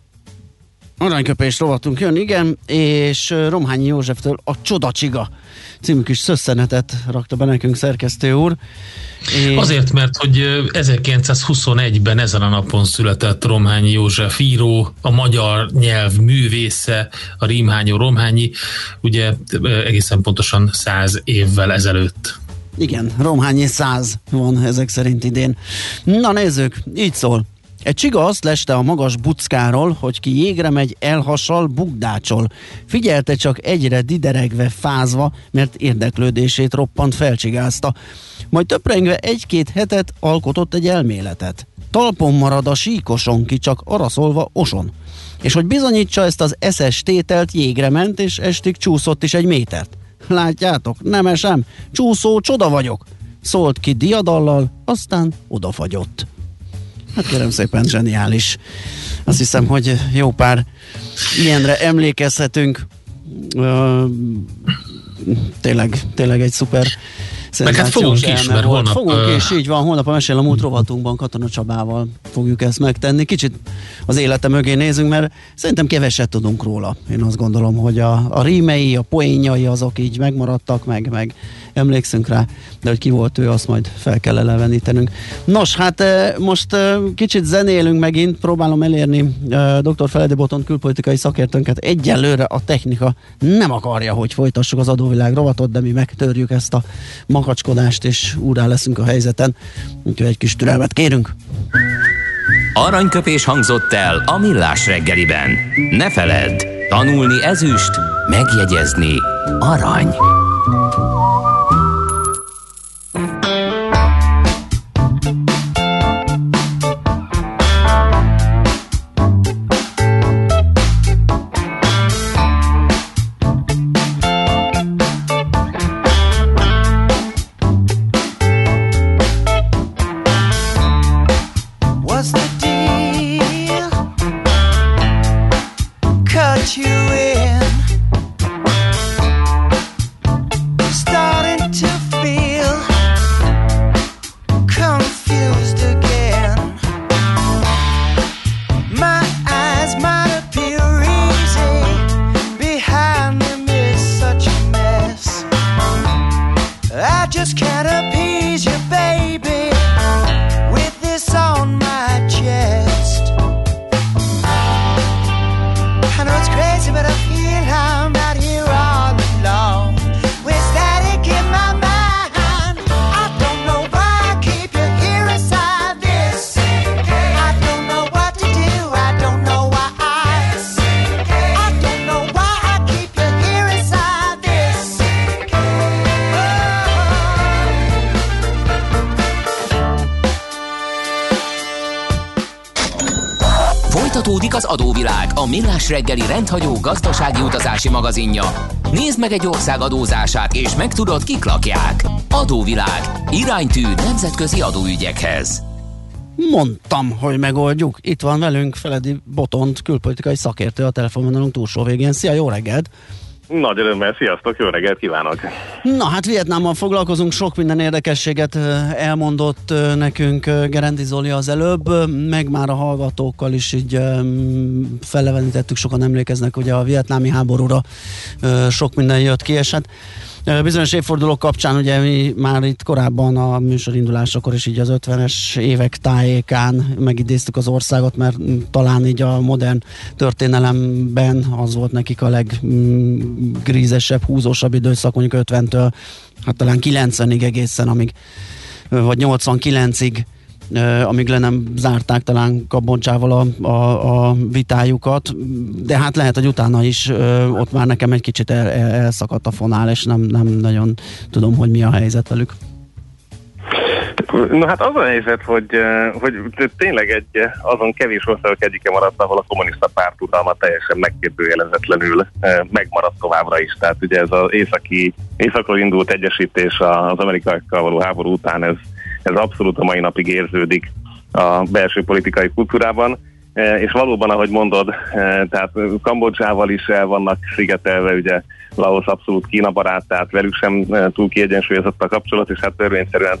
aranyköpés rovatunk jön, igen, és Romhányi Józseftől a Csodacsiga című kis szösszenetet rakta be nekünk szerkesztő úr. És Azért, mert hogy ö, 1921-ben ezen a napon született Romhányi József író, a magyar nyelv művésze, a rímhányó Romhányi, ugye egészen pontosan száz évvel ezelőtt. Igen, Romhányi száz van ezek szerint idén. Na nézzük, így szól. Egy csiga azt leste a magas buckáról, hogy ki jégre megy, elhasal, bugdácsol. Figyelte csak egyre dideregve, fázva, mert érdeklődését roppant felcsigázta. Majd töprengve egy-két hetet alkotott egy elméletet. Talpon marad a síkoson ki, csak araszolva oson. És hogy bizonyítsa ezt az eszes tételt, jégre ment, és estig csúszott is egy métert. Látjátok, nem esem, csúszó csoda vagyok. Szólt ki diadallal, aztán odafagyott. Hát kérem szépen, zseniális. Azt hiszem, hogy jó pár ilyenre emlékezhetünk. Ö, tényleg, tényleg egy szuper Meg hát fogunk is, mert holnap, Fogunk ö, is, így van, holnap a Mesél a múlt rovatunkban Katona Csabával fogjuk ezt megtenni. Kicsit az élete mögé nézünk, mert szerintem keveset tudunk róla. Én azt gondolom, hogy a, a rímei, a poénjai azok így megmaradtak, meg, meg emlékszünk rá, de hogy ki volt ő, azt majd fel kell elevenítenünk. Nos, hát eh, most eh, kicsit zenélünk megint, próbálom elérni eh, dr. Feledi Boton külpolitikai szakértőnket. Egyelőre a technika nem akarja, hogy folytassuk az adóvilág rovatot, de mi megtörjük ezt a makacskodást, és úrá leszünk a helyzeten. Úgyhogy egy kis türelmet kérünk. Aranyköpés hangzott el a millás reggeliben. Ne feledd, Tanulni ezüst, megjegyezni arany. Reggeli rendhagyó gazdasági utazási magazinja. Nézd meg egy ország adózását, és megtudod, kik lakják. Adóvilág. Iránytű nemzetközi adóügyekhez. Mondtam, hogy megoldjuk. Itt van velünk Feledi Botont, külpolitikai szakértő a telefonvonalunk túlsó végén. Szia, jó reggelt! Nagy örömmel, sziasztok, jó reggelt kívánok! Na hát Vietnámmal foglalkozunk, sok minden érdekességet elmondott nekünk Gerendi Zoli az előbb, meg már a hallgatókkal is így fellevenítettük, sokan emlékeznek ugye a vietnámi háborúra, sok minden jött ki, és hát bizonyos évfordulók kapcsán ugye mi már itt korábban a műsor indulásakor is így az 50-es évek tájékán megidéztük az országot, mert mm, talán így a modern történelemben az volt nekik a leggrízesebb, húzósabb időszak, mondjuk 50-től, hát talán 90-ig egészen, amíg, vagy 89-ig ö, amíg le nem zárták talán Kaboncsával a, a, a vitájukat, de hát lehet, hogy utána is ott már nekem egy kicsit el, el, elszakadt a fonál, és nem, nem nagyon tudom, hogy mi a helyzet velük. No hát az a helyzet, hogy, hogy tényleg egy azon kevés országok egyike maradt, ahol a kommunista párt uralma teljesen megkérdőjelezetlenül megmaradt továbbra is. Tehát ugye ez az északi, északról indult egyesítés az amerikaiakkal való háború után, ez, ez abszolút a mai napig érződik a belső politikai kultúrában. Eh, És valóban, ahogy mondod, eh, tehát Kambodzsával is el vannak szigetelve, ugye Laos abszolút Kína barát, tehát velük sem eh, túl kiegyensúlyozott a kapcsolat, és hát törvényszerűen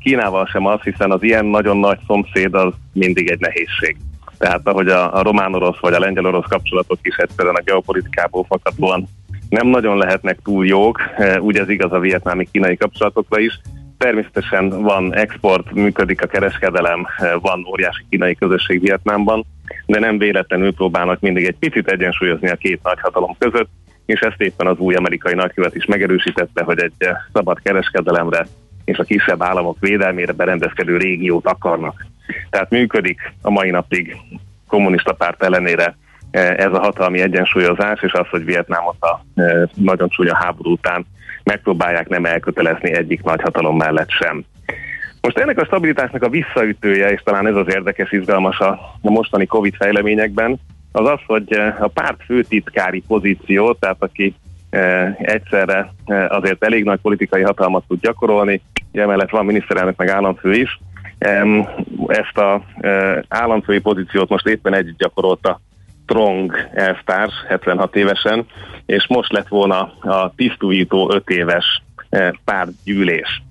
Kínával sem az, hiszen az ilyen nagyon nagy szomszéd az mindig egy nehézség. Tehát ahogy a, a román-orosz vagy a lengyel-orosz kapcsolatok is egyszerűen a geopolitikából fakadóan nem nagyon lehetnek túl jók, úgy ez igaz a vietnámi-kínai kapcsolatokra is. Természetesen van export, működik a kereskedelem, van óriási kínai közösség Vietnámban, de nem véletlenül próbálnak mindig egy picit egyensúlyozni a két nagyhatalom között, és ezt éppen az új amerikai nagykövet is megerősítette, hogy egy szabad kereskedelemre és a kisebb államok védelmére berendezkedő régiót akarnak. Tehát működik a mai napig kommunista párt ellenére eh, ez a hatalmi egyensúlyozás, és az, hogy Vietnámot a eh, nagyon csúnya háború után megpróbálják nem elkötelezni egyik nagyhatalom mellett sem. Most ennek a stabilitásnak a visszaütője, és talán ez az érdekes, izgalmas a mostani Covid fejleményekben, az az, hogy eh, a párt főtitkári pozíció, tehát aki eh, egyszerre eh, azért elég nagy politikai hatalmat tud gyakorolni, emellett van miniszterelnök meg államfő is, ezt a államfői pozíciót most éppen együtt gyakorolta Trong elvtárs, 76 évesen, és most lett volna a tisztújító 5 éves pártgyűlés.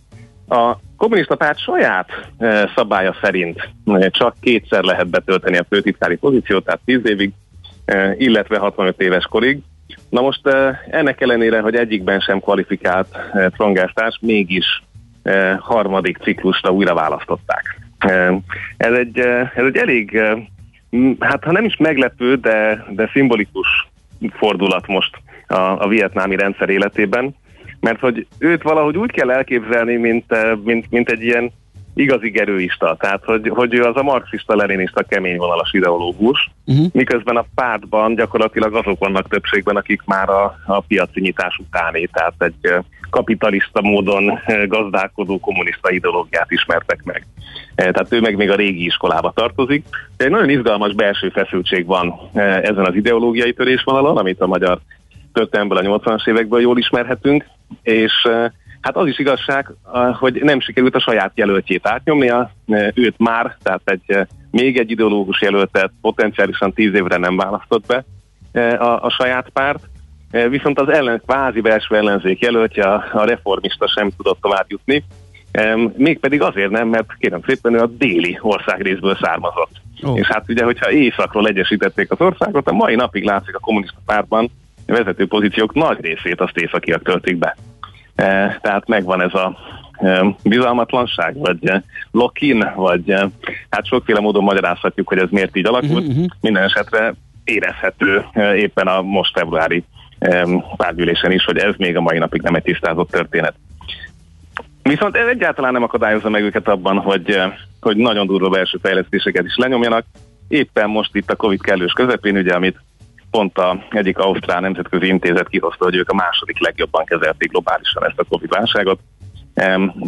A kommunista párt saját eh, szabálya szerint eh, csak kétszer lehet betölteni a főtitkári pozíciót, tehát 10 évig, eh, illetve 65 éves korig. Na most eh, ennek ellenére, hogy egyikben sem kvalifikált eh, trongásztárs, mégis eh, harmadik ciklusra újra választották. Eh, ez, egy, eh, ez egy elég, eh, hát ha nem is meglepő, de, de szimbolikus fordulat most a, a vietnámi rendszer életében, mert hogy őt valahogy úgy kell elképzelni, mint, eh, mint, mint egy ilyen igazi gerőista, tehát hogy, hogy ő az a marxista-leninista kemény vonalas ideológus, uh-huh. miközben a pártban gyakorlatilag azok vannak többségben, akik már a, a piaci nyitás utáné, tehát egy eh, kapitalista módon eh, gazdálkodó kommunista ideológiát ismertek meg. Eh, Tehát ő meg még a régi iskolába tartozik. De egy nagyon izgalmas belső feszültség van ezen az ideológiai törésvonalon, amit a magyar történelmből a 80-as évekből jól ismerhetünk, és Hát az is igazság, hogy nem sikerült a saját jelöltjét átnyomnia, őt már, tehát egy még egy ideológus jelöltet potenciálisan tíz évre nem választott be a, a saját párt, viszont az ellen, kvázi belső ellenzék jelöltje, a reformista sem tudott tovább jutni, mégpedig azért nem, mert kérem szépen ő a déli országrészből származott. Oh. És hát ugye, hogyha északról egyesítették az országot, a mai napig látszik a kommunista pártban vezető pozíciók nagy részét azt északiak töltik be. E, tehát megvan ez a bizalmatlanság, vagy e, lock-in, vagy hát sokféle módon magyarázhatjuk, hogy ez miért így alakult. Uh-huh. Minden esetre érezhető éppen a most februári párgyűlésen is, hogy ez még a mai napig nem egy tisztázott történet. Viszont ez egyáltalán nem akadályozza meg őket abban, hogy, hogy nagyon durva belső fejlesztéseket is lenyomjanak. Éppen most itt a Covid kellős közepén, ugye, amit pont a egyik Ausztrál Nemzetközi Intézet kihozta, hogy ők a második legjobban kezelték globálisan ezt a Covid válságot.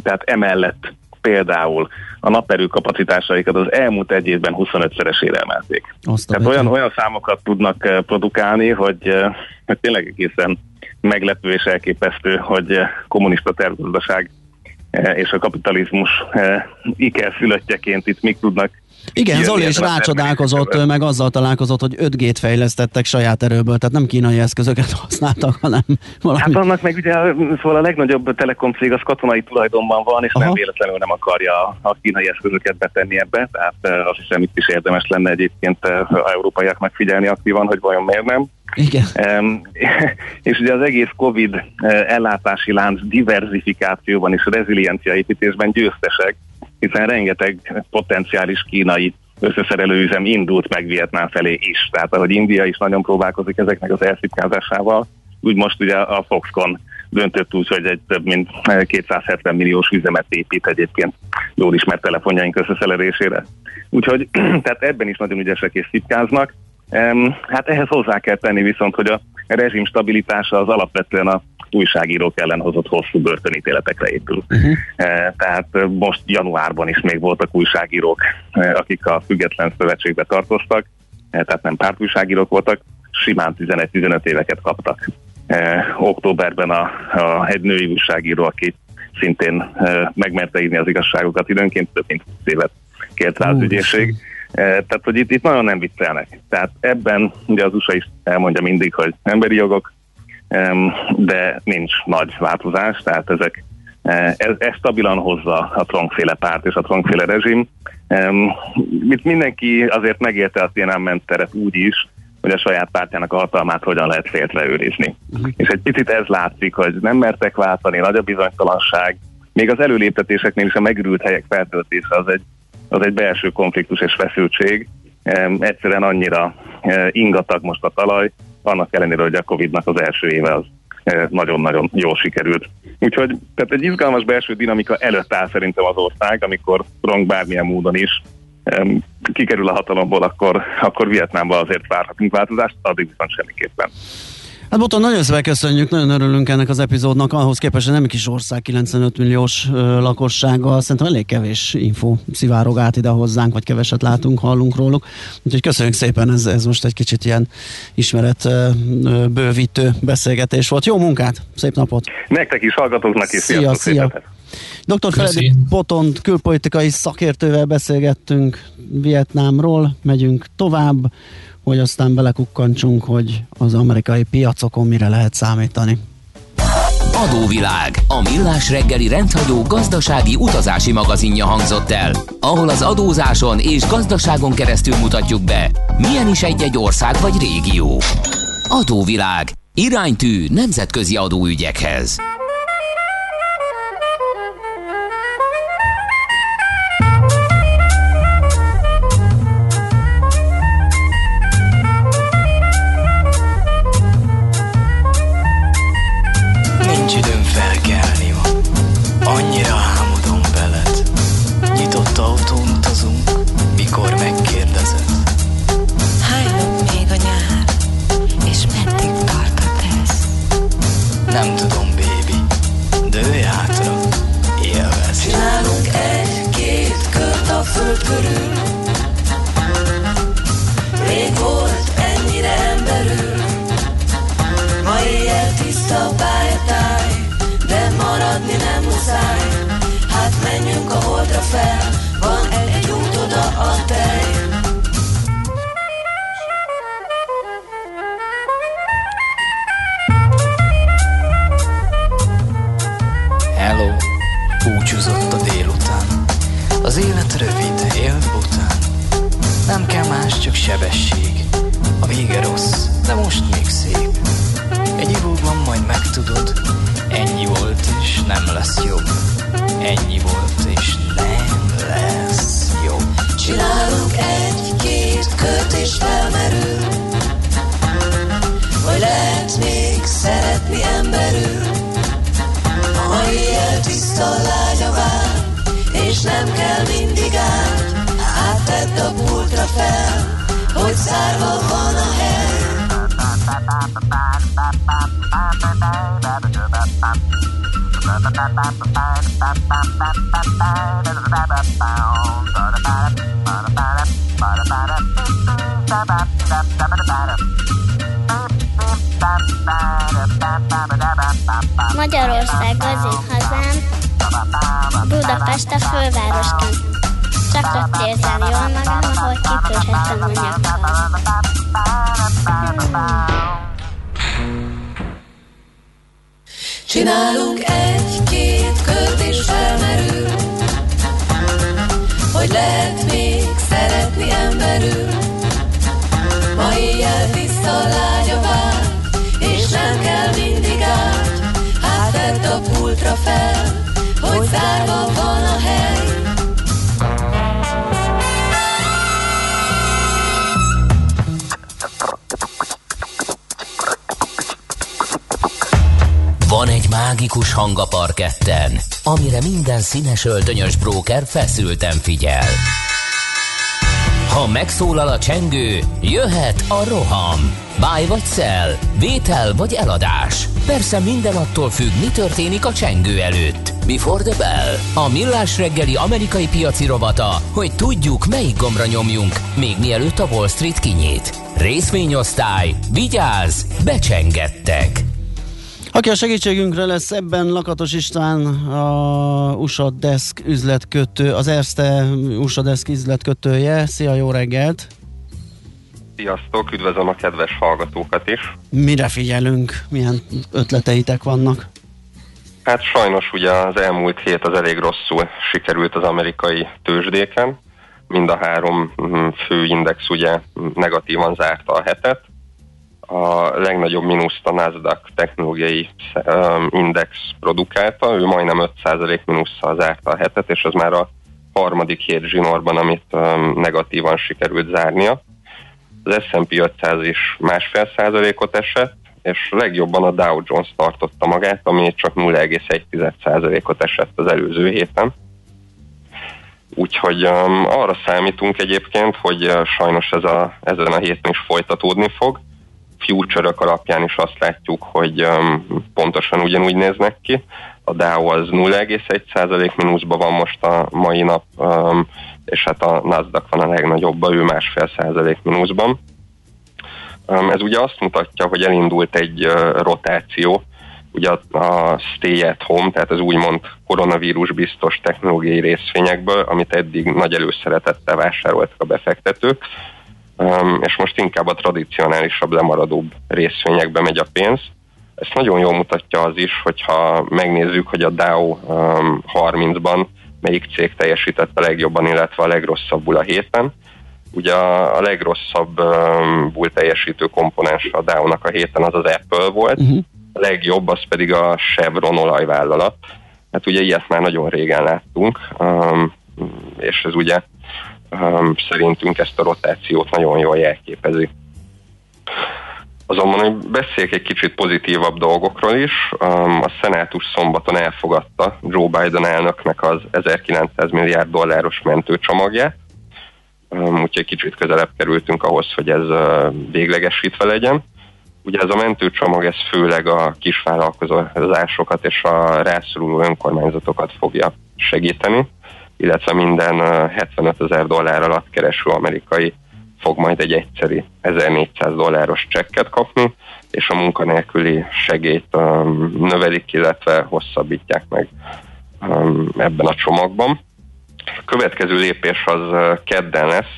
Tehát emellett például a naperő kapacitásaikat az elmúlt egy évben 25-szeresére emelték. Azt Tehát olyan, olyan számokat tudnak eh, produkálni, hogy, eh, hogy tényleg egészen meglepő és elképesztő, hogy eh, kommunista tervgazdaság és a kapitalizmus iker szülöttjeként itt mik tudnak igen, Zoli is rácsodálkozott, meg azzal találkozott, hogy 5G-t fejlesztettek saját erőből, tehát nem kínai eszközöket <laughs> használtak, hanem valami... Hát annak meg ugye, szóval a legnagyobb telekom cég az katonai tulajdonban van, és Aha. nem véletlenül nem akarja a kínai eszközöket betenni ebbe, tehát azt hiszem itt is érdemes lenne egyébként a európaiaknak figyelni aktívan, hogy vajon miért nem. Igen. Um, <laughs> és ugye az egész COVID ellátási lánc diversifikációban és reziliencia építésben győztesek, hiszen rengeteg potenciális kínai összeszerelőüzem indult meg Vietnám felé is. Tehát ahogy India is nagyon próbálkozik ezeknek az elszipkázásával, úgy most ugye a Foxconn döntött úgy, hogy egy több mint 270 milliós üzemet épít egyébként jól ismert telefonjaink összeszerelésére. Úgyhogy <clears throat> tehát ebben is nagyon ügyesek és szipkáznak. Hát ehhez hozzá kell tenni viszont, hogy a rezsim stabilitása az alapvetően a újságírók ellen hozott hosszú börtönítéletekre épül. Uh-huh. Tehát most januárban is még voltak újságírók, akik a független szövetségbe tartoztak, tehát nem pártújságírók voltak, simán 11-15 éveket kaptak. Októberben a, a, egy női újságíró, aki szintén megmerte írni az igazságokat, időnként több mint 20 évet kért rá az ügyészség. Tehát, hogy itt, itt nagyon nem viccelnek. Tehát ebben ugye az USA is elmondja mindig, hogy emberi jogok, de nincs nagy változás, tehát ezek e, ez, ez stabilan hozza a Trumpféle párt és a Trumpféle rezsim. Itt mindenki azért megérte a Tiananmen teret úgy is, hogy a saját pártjának a hatalmát hogyan lehet féltreőrizni. Uh-huh. És egy picit ez látszik, hogy nem mertek váltani, nagy a bizonytalanság, még az előléptetéseknél is a megürült helyek feltöltése az egy, az egy belső konfliktus és feszültség. Egyszerűen annyira e, ingatag most a talaj, annak ellenére, hogy a Covid-nak az első éve az eh, nagyon-nagyon jól sikerült. Úgyhogy tehát egy izgalmas belső dinamika előtt áll szerintem az ország, amikor Rong bármilyen módon is kikerül a hatalomból, akkor, akkor Vietnámban azért várhatunk változást, addig viszont semmiképpen. Hát Boton, nagyon szépen köszönjük, nagyon örülünk ennek az epizódnak, ahhoz képest, hogy nem kis ország 95 milliós ö, lakossággal, szerintem elég kevés info szivárog át ide hozzánk, vagy keveset látunk, hallunk róluk. Úgyhogy köszönjük szépen, ez, ez most egy kicsit ilyen ismeret bővítő beszélgetés volt. Jó munkát, szép napot! Nektek is, hallgatóknak is, szia, szia. Dr. Feledi Botont külpolitikai szakértővel beszélgettünk Vietnámról, megyünk tovább hogy aztán belekukkantsunk, hogy az amerikai piacokon mire lehet számítani. Adóvilág, a millás reggeli rendhagyó gazdasági utazási magazinja hangzott el, ahol az adózáson és gazdaságon keresztül mutatjuk be, milyen is egy-egy ország vagy régió. Adóvilág, iránytű nemzetközi adóügyekhez. Sebesség. A vége rossz, de most még szép. Egy ivóban majd megtudod, ennyi volt és nem lesz jobb. Ennyi volt és nem lesz jobb. Csinálunk egy-két kört és felmerül Hogy lehet még szeretni emberül Ma éjjel tiszta lágy a vár És nem kell mindig át Áttedd a pultra fel Hogy zárva van a Magyarország az én hazám, Budapest a fővárosként. Ott érzem jól magam, ahogy kipörhetem a nyakam. Csinálunk egy-két kört és felmerül Hogy lehet még szeretni emberül. Ma éjjel tiszta a vár És nem kell mindig át. Hát tedd a pultra fel Hogy zárva van a hely Van egy mágikus hang a parketten, amire minden színes öltönyös bróker feszülten figyel. Ha megszólal a csengő, jöhet a roham. Báj vagy szel, vétel vagy eladás. Persze minden attól függ, mi történik a csengő előtt. Before the bell. A millás reggeli amerikai piaci rovata, hogy tudjuk, melyik gombra nyomjunk, még mielőtt a Wall Street kinyit. Részvényosztály, vigyázz, becsengettek. Aki a segítségünkre lesz ebben Lakatos István, a USA Desk üzletkötő, az Erste USA Desk üzletkötője. Szia, jó reggelt! Sziasztok, üdvözlöm a kedves hallgatókat is. Mire figyelünk? Milyen ötleteitek vannak? Hát sajnos ugye az elmúlt hét az elég rosszul sikerült az amerikai tőzsdéken. Mind a három mm, fő index ugye negatívan zárta a hetet. A legnagyobb mínuszt a Nasdaq technológiai um, index produkálta, ő majdnem 5% mínusszal zárta a hetet, és az már a harmadik hét zsinórban, amit um, negatívan sikerült zárnia. Az S&P 500 is másfél százalékot esett, és legjobban a Dow Jones tartotta magát, ami csak 0,1%-ot esett az előző héten. Úgyhogy um, arra számítunk egyébként, hogy uh, sajnos ez a, ezen a héten is folytatódni fog. Future alapján is azt látjuk, hogy um, pontosan ugyanúgy néznek ki. A Dow az 0,1% mínuszban van most a mai nap, um, és hát a Nasdaq van a legnagyobb, ő másfél százalék mínuszban. Um, ez ugye azt mutatja, hogy elindult egy uh, rotáció, ugye a, stay at home, tehát az úgymond koronavírus biztos technológiai részvényekből, amit eddig nagy előszeretettel vásároltak a befektetők, és most inkább a tradicionálisabb, lemaradóbb részvényekbe megy a pénz. Ezt nagyon jól mutatja az is, hogyha megnézzük, hogy a Dow um, 30-ban melyik cég teljesített a legjobban, illetve a legrosszabbul a héten. Ugye a, a legrosszabbul teljesítő komponens a Dow-nak a héten az az Apple volt, uh-huh. a legjobb az pedig a Chevron olajvállalat. Hát ugye ilyet már nagyon régen láttunk, és ez ugye um, szerintünk ezt a rotációt nagyon jól jelképezi. Azonban, hogy beszéljek egy kicsit pozitívabb dolgokról is, um, a szenátus szombaton elfogadta Joe Biden elnöknek az 1900 milliárd dolláros mentőcsomagját, um, úgyhogy kicsit közelebb kerültünk ahhoz, hogy ez uh, véglegesítve legyen. Ugye ez a mentőcsomag, ez főleg a kisvállalkozásokat és a rászoruló önkormányzatokat fogja segíteni, illetve minden ö, 75 ezer dollár alatt kereső amerikai fog majd egy egyszeri 1400 dolláros csekket kapni, és a munkanélküli segélyt um, növelik, illetve hosszabbítják meg um, ebben a csomagban. A következő lépés az kedden lesz,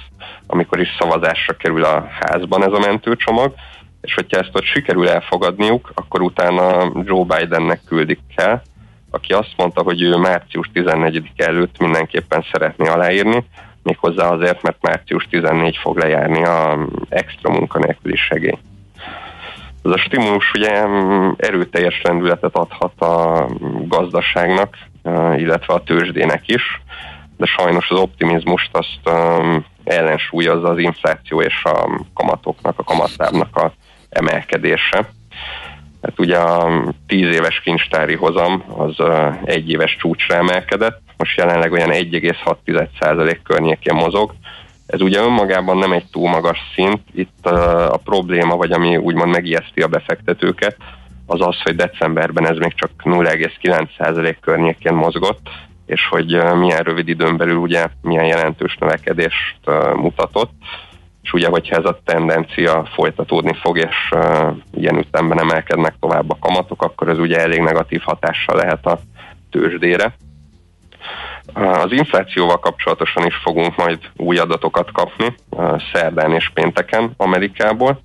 amikor is szavazásra kerül a házban ez a mentőcsomag, és hogyha ezt ott sikerül elfogadniuk, akkor utána Joe Bidennek küldik el, aki azt mondta, hogy ő március 14 előtt mindenképpen szeretné aláírni, méghozzá azért, mert március 14 fog lejárni a extra munkanélküli segély. Ez a stimulus ugye mm, erőteljes lendületet adhat a gazdaságnak, illetve a tőzsdének is, de sajnos az optimizmust azt ellensúlyozza az infláció és a kamatoknak, a kamatlábnak a emelkedése. Hát ugye a 10 éves kincstári hozam az egy éves csúcsra emelkedett, most jelenleg olyan 1,6% környékén mozog. Ez ugye önmagában nem egy túl magas szint, itt a probléma, vagy ami úgymond megijeszti a befektetőket, az az, hogy decemberben ez még csak 0,9% környékén mozgott, és hogy milyen rövid időn belül ugye milyen jelentős növekedést mutatott. És ugye, hogyha ez a tendencia folytatódni fog, és uh, ilyen ütemben emelkednek tovább a kamatok, akkor ez ugye elég negatív hatással lehet a tőzsdére. Az inflációval kapcsolatosan is fogunk majd új adatokat kapni szerdán és pénteken Amerikából.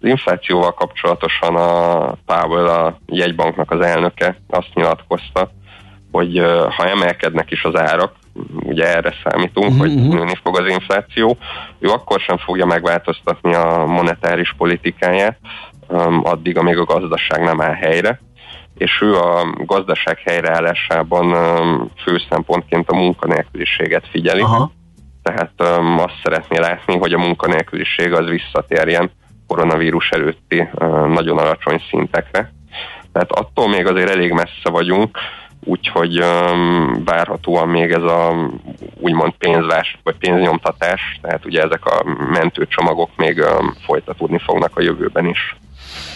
Az inflációval kapcsolatosan a Powell, a jegybanknak az elnöke azt nyilatkozta, hogy ha emelkednek is az árak, ugye erre számítunk, hogy nőni fog az infláció, ő akkor sem fogja megváltoztatni a monetáris politikáját, addig, amíg a gazdaság nem áll helyre és ő a gazdaság helyreállásában fő szempontként a munkanélküliséget figyeli. Aha. Tehát um, azt szeretné látni, hogy a munkanélküliség az visszatérjen koronavírus előtti uh, nagyon alacsony szintekre. Tehát attól még azért elég messze vagyunk, úgyhogy um, várhatóan még ez a úgymond pénzvás vagy pénznyomtatás, tehát ugye ezek a mentőcsomagok még um, folytatódni fognak a jövőben is.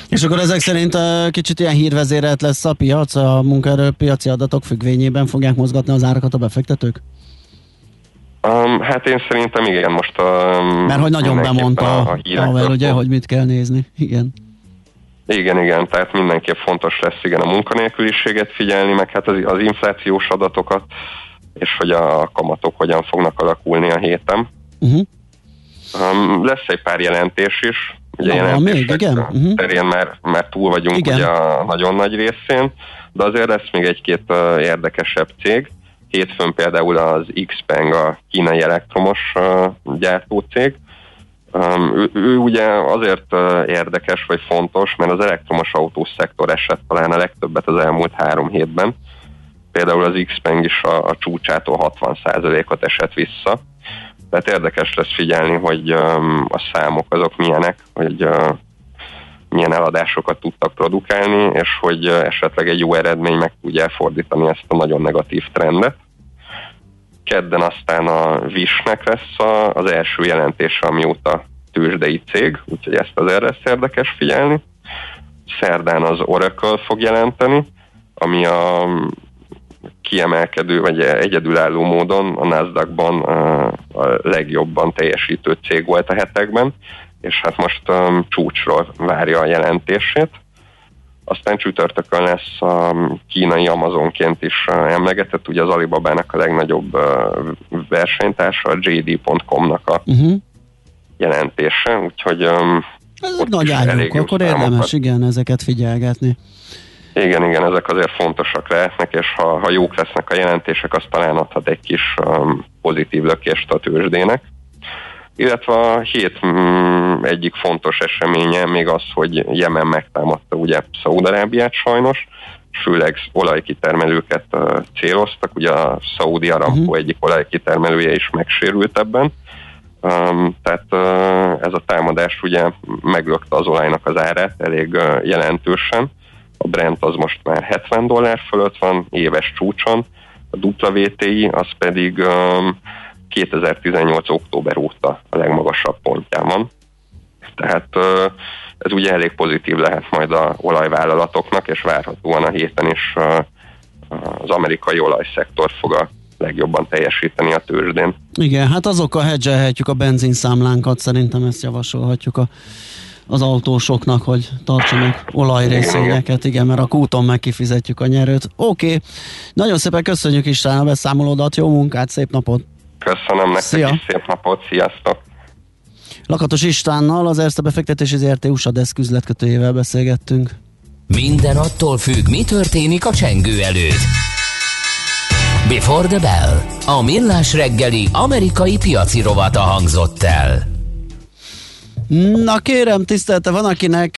És akkor ezek szerint uh, kicsit ilyen hírvezérelt lesz a piac, a munkaerőpiaci adatok függvényében fogják mozgatni az árakat a befektetők? Um, hát én szerintem igen, most a... Mert hogy nagyon bemondta a, a haver, ugye, hogy mit kell nézni. Igen. Igen, igen, tehát mindenképp fontos lesz igen a munkanélküliséget figyelni, meg hát az, az inflációs adatokat, és hogy a kamatok hogyan fognak alakulni a héten. Uh-huh. Um, lesz egy pár jelentés is, ugye Na, még, igen. Uh-huh. terén már, már túl vagyunk igen. ugye a nagyon nagy részén, de azért lesz még egy-két uh, érdekesebb cég. Hétfőn például az Xpeng, a kínai elektromos uh, gyártócég. Um, ő, ő ugye azért érdekes vagy fontos, mert az elektromos autós szektor esett talán a legtöbbet az elmúlt három hétben. Például az Xpeng is a, a csúcsától 60%-ot esett vissza tehát érdekes lesz figyelni, hogy um, a számok azok milyenek, hogy uh, milyen eladásokat tudtak produkálni, és hogy esetleg egy jó eredmény meg tudja elfordítani ezt a nagyon negatív trendet. Kedden aztán a Visnek lesz a, az első jelentése, amióta tőzsdei cég, úgyhogy ezt azért lesz érdekes figyelni. Szerdán az Oracle fog jelenteni, ami a kiemelkedő, vagy egyedülálló módon a NASDAQ-ban a legjobban teljesítő cég volt a hetekben, és hát most um, csúcsról várja a jelentését. Aztán csütörtökön lesz a kínai Amazonként is emlegetett, ugye az Alibabának a legnagyobb uh, versenytársa, a JD.com-nak a uh-huh. jelentése, úgyhogy um, ez nagy ágyunk, akkor érdemes igen ezeket figyelgetni. Igen, igen, ezek azért fontosak lehetnek, és ha, ha jók lesznek a jelentések, az talán adhat egy kis um, pozitív lökést a tőzsdének. Illetve a hét mm, egyik fontos eseménye még az, hogy Jemen megtámadta ugye Szaúd-Arábiát sajnos, főleg olajkitermelőket céloztak, ugye a Szaudi Aramco uh-huh. egyik olajkitermelője is megsérült ebben, Um, tehát uh, ez a támadás ugye meglökte az olajnak az árát elég uh, jelentősen, a Brent az most már 70 dollár fölött van, éves csúcson, a WTI az pedig um, 2018. október óta a legmagasabb pontján van. Tehát ez ugye elég pozitív lehet majd a olajvállalatoknak, és várhatóan a héten is az amerikai olajszektor fog a legjobban teljesíteni a tőzsdén. Igen, hát azokkal hedzselhetjük a benzinszámlánkat, szerintem ezt javasolhatjuk a, az autósoknak, hogy tartsanak olajrészényeket, igen, mert a kúton meg kifizetjük a nyerőt. Oké, okay. nagyon szépen köszönjük István a beszámolódat, jó munkát, szép napot! Köszönöm nektek Szia. is, szép napot, sziasztok! Lakatos Istvánnal, az Erste befektetési ZRT USA Desk üzletkötőjével beszélgettünk. Minden attól függ, mi történik a csengő előtt. Before the Bell. A millás reggeli amerikai piaci rovata hangzott el. Na kérem, tisztelte, van akinek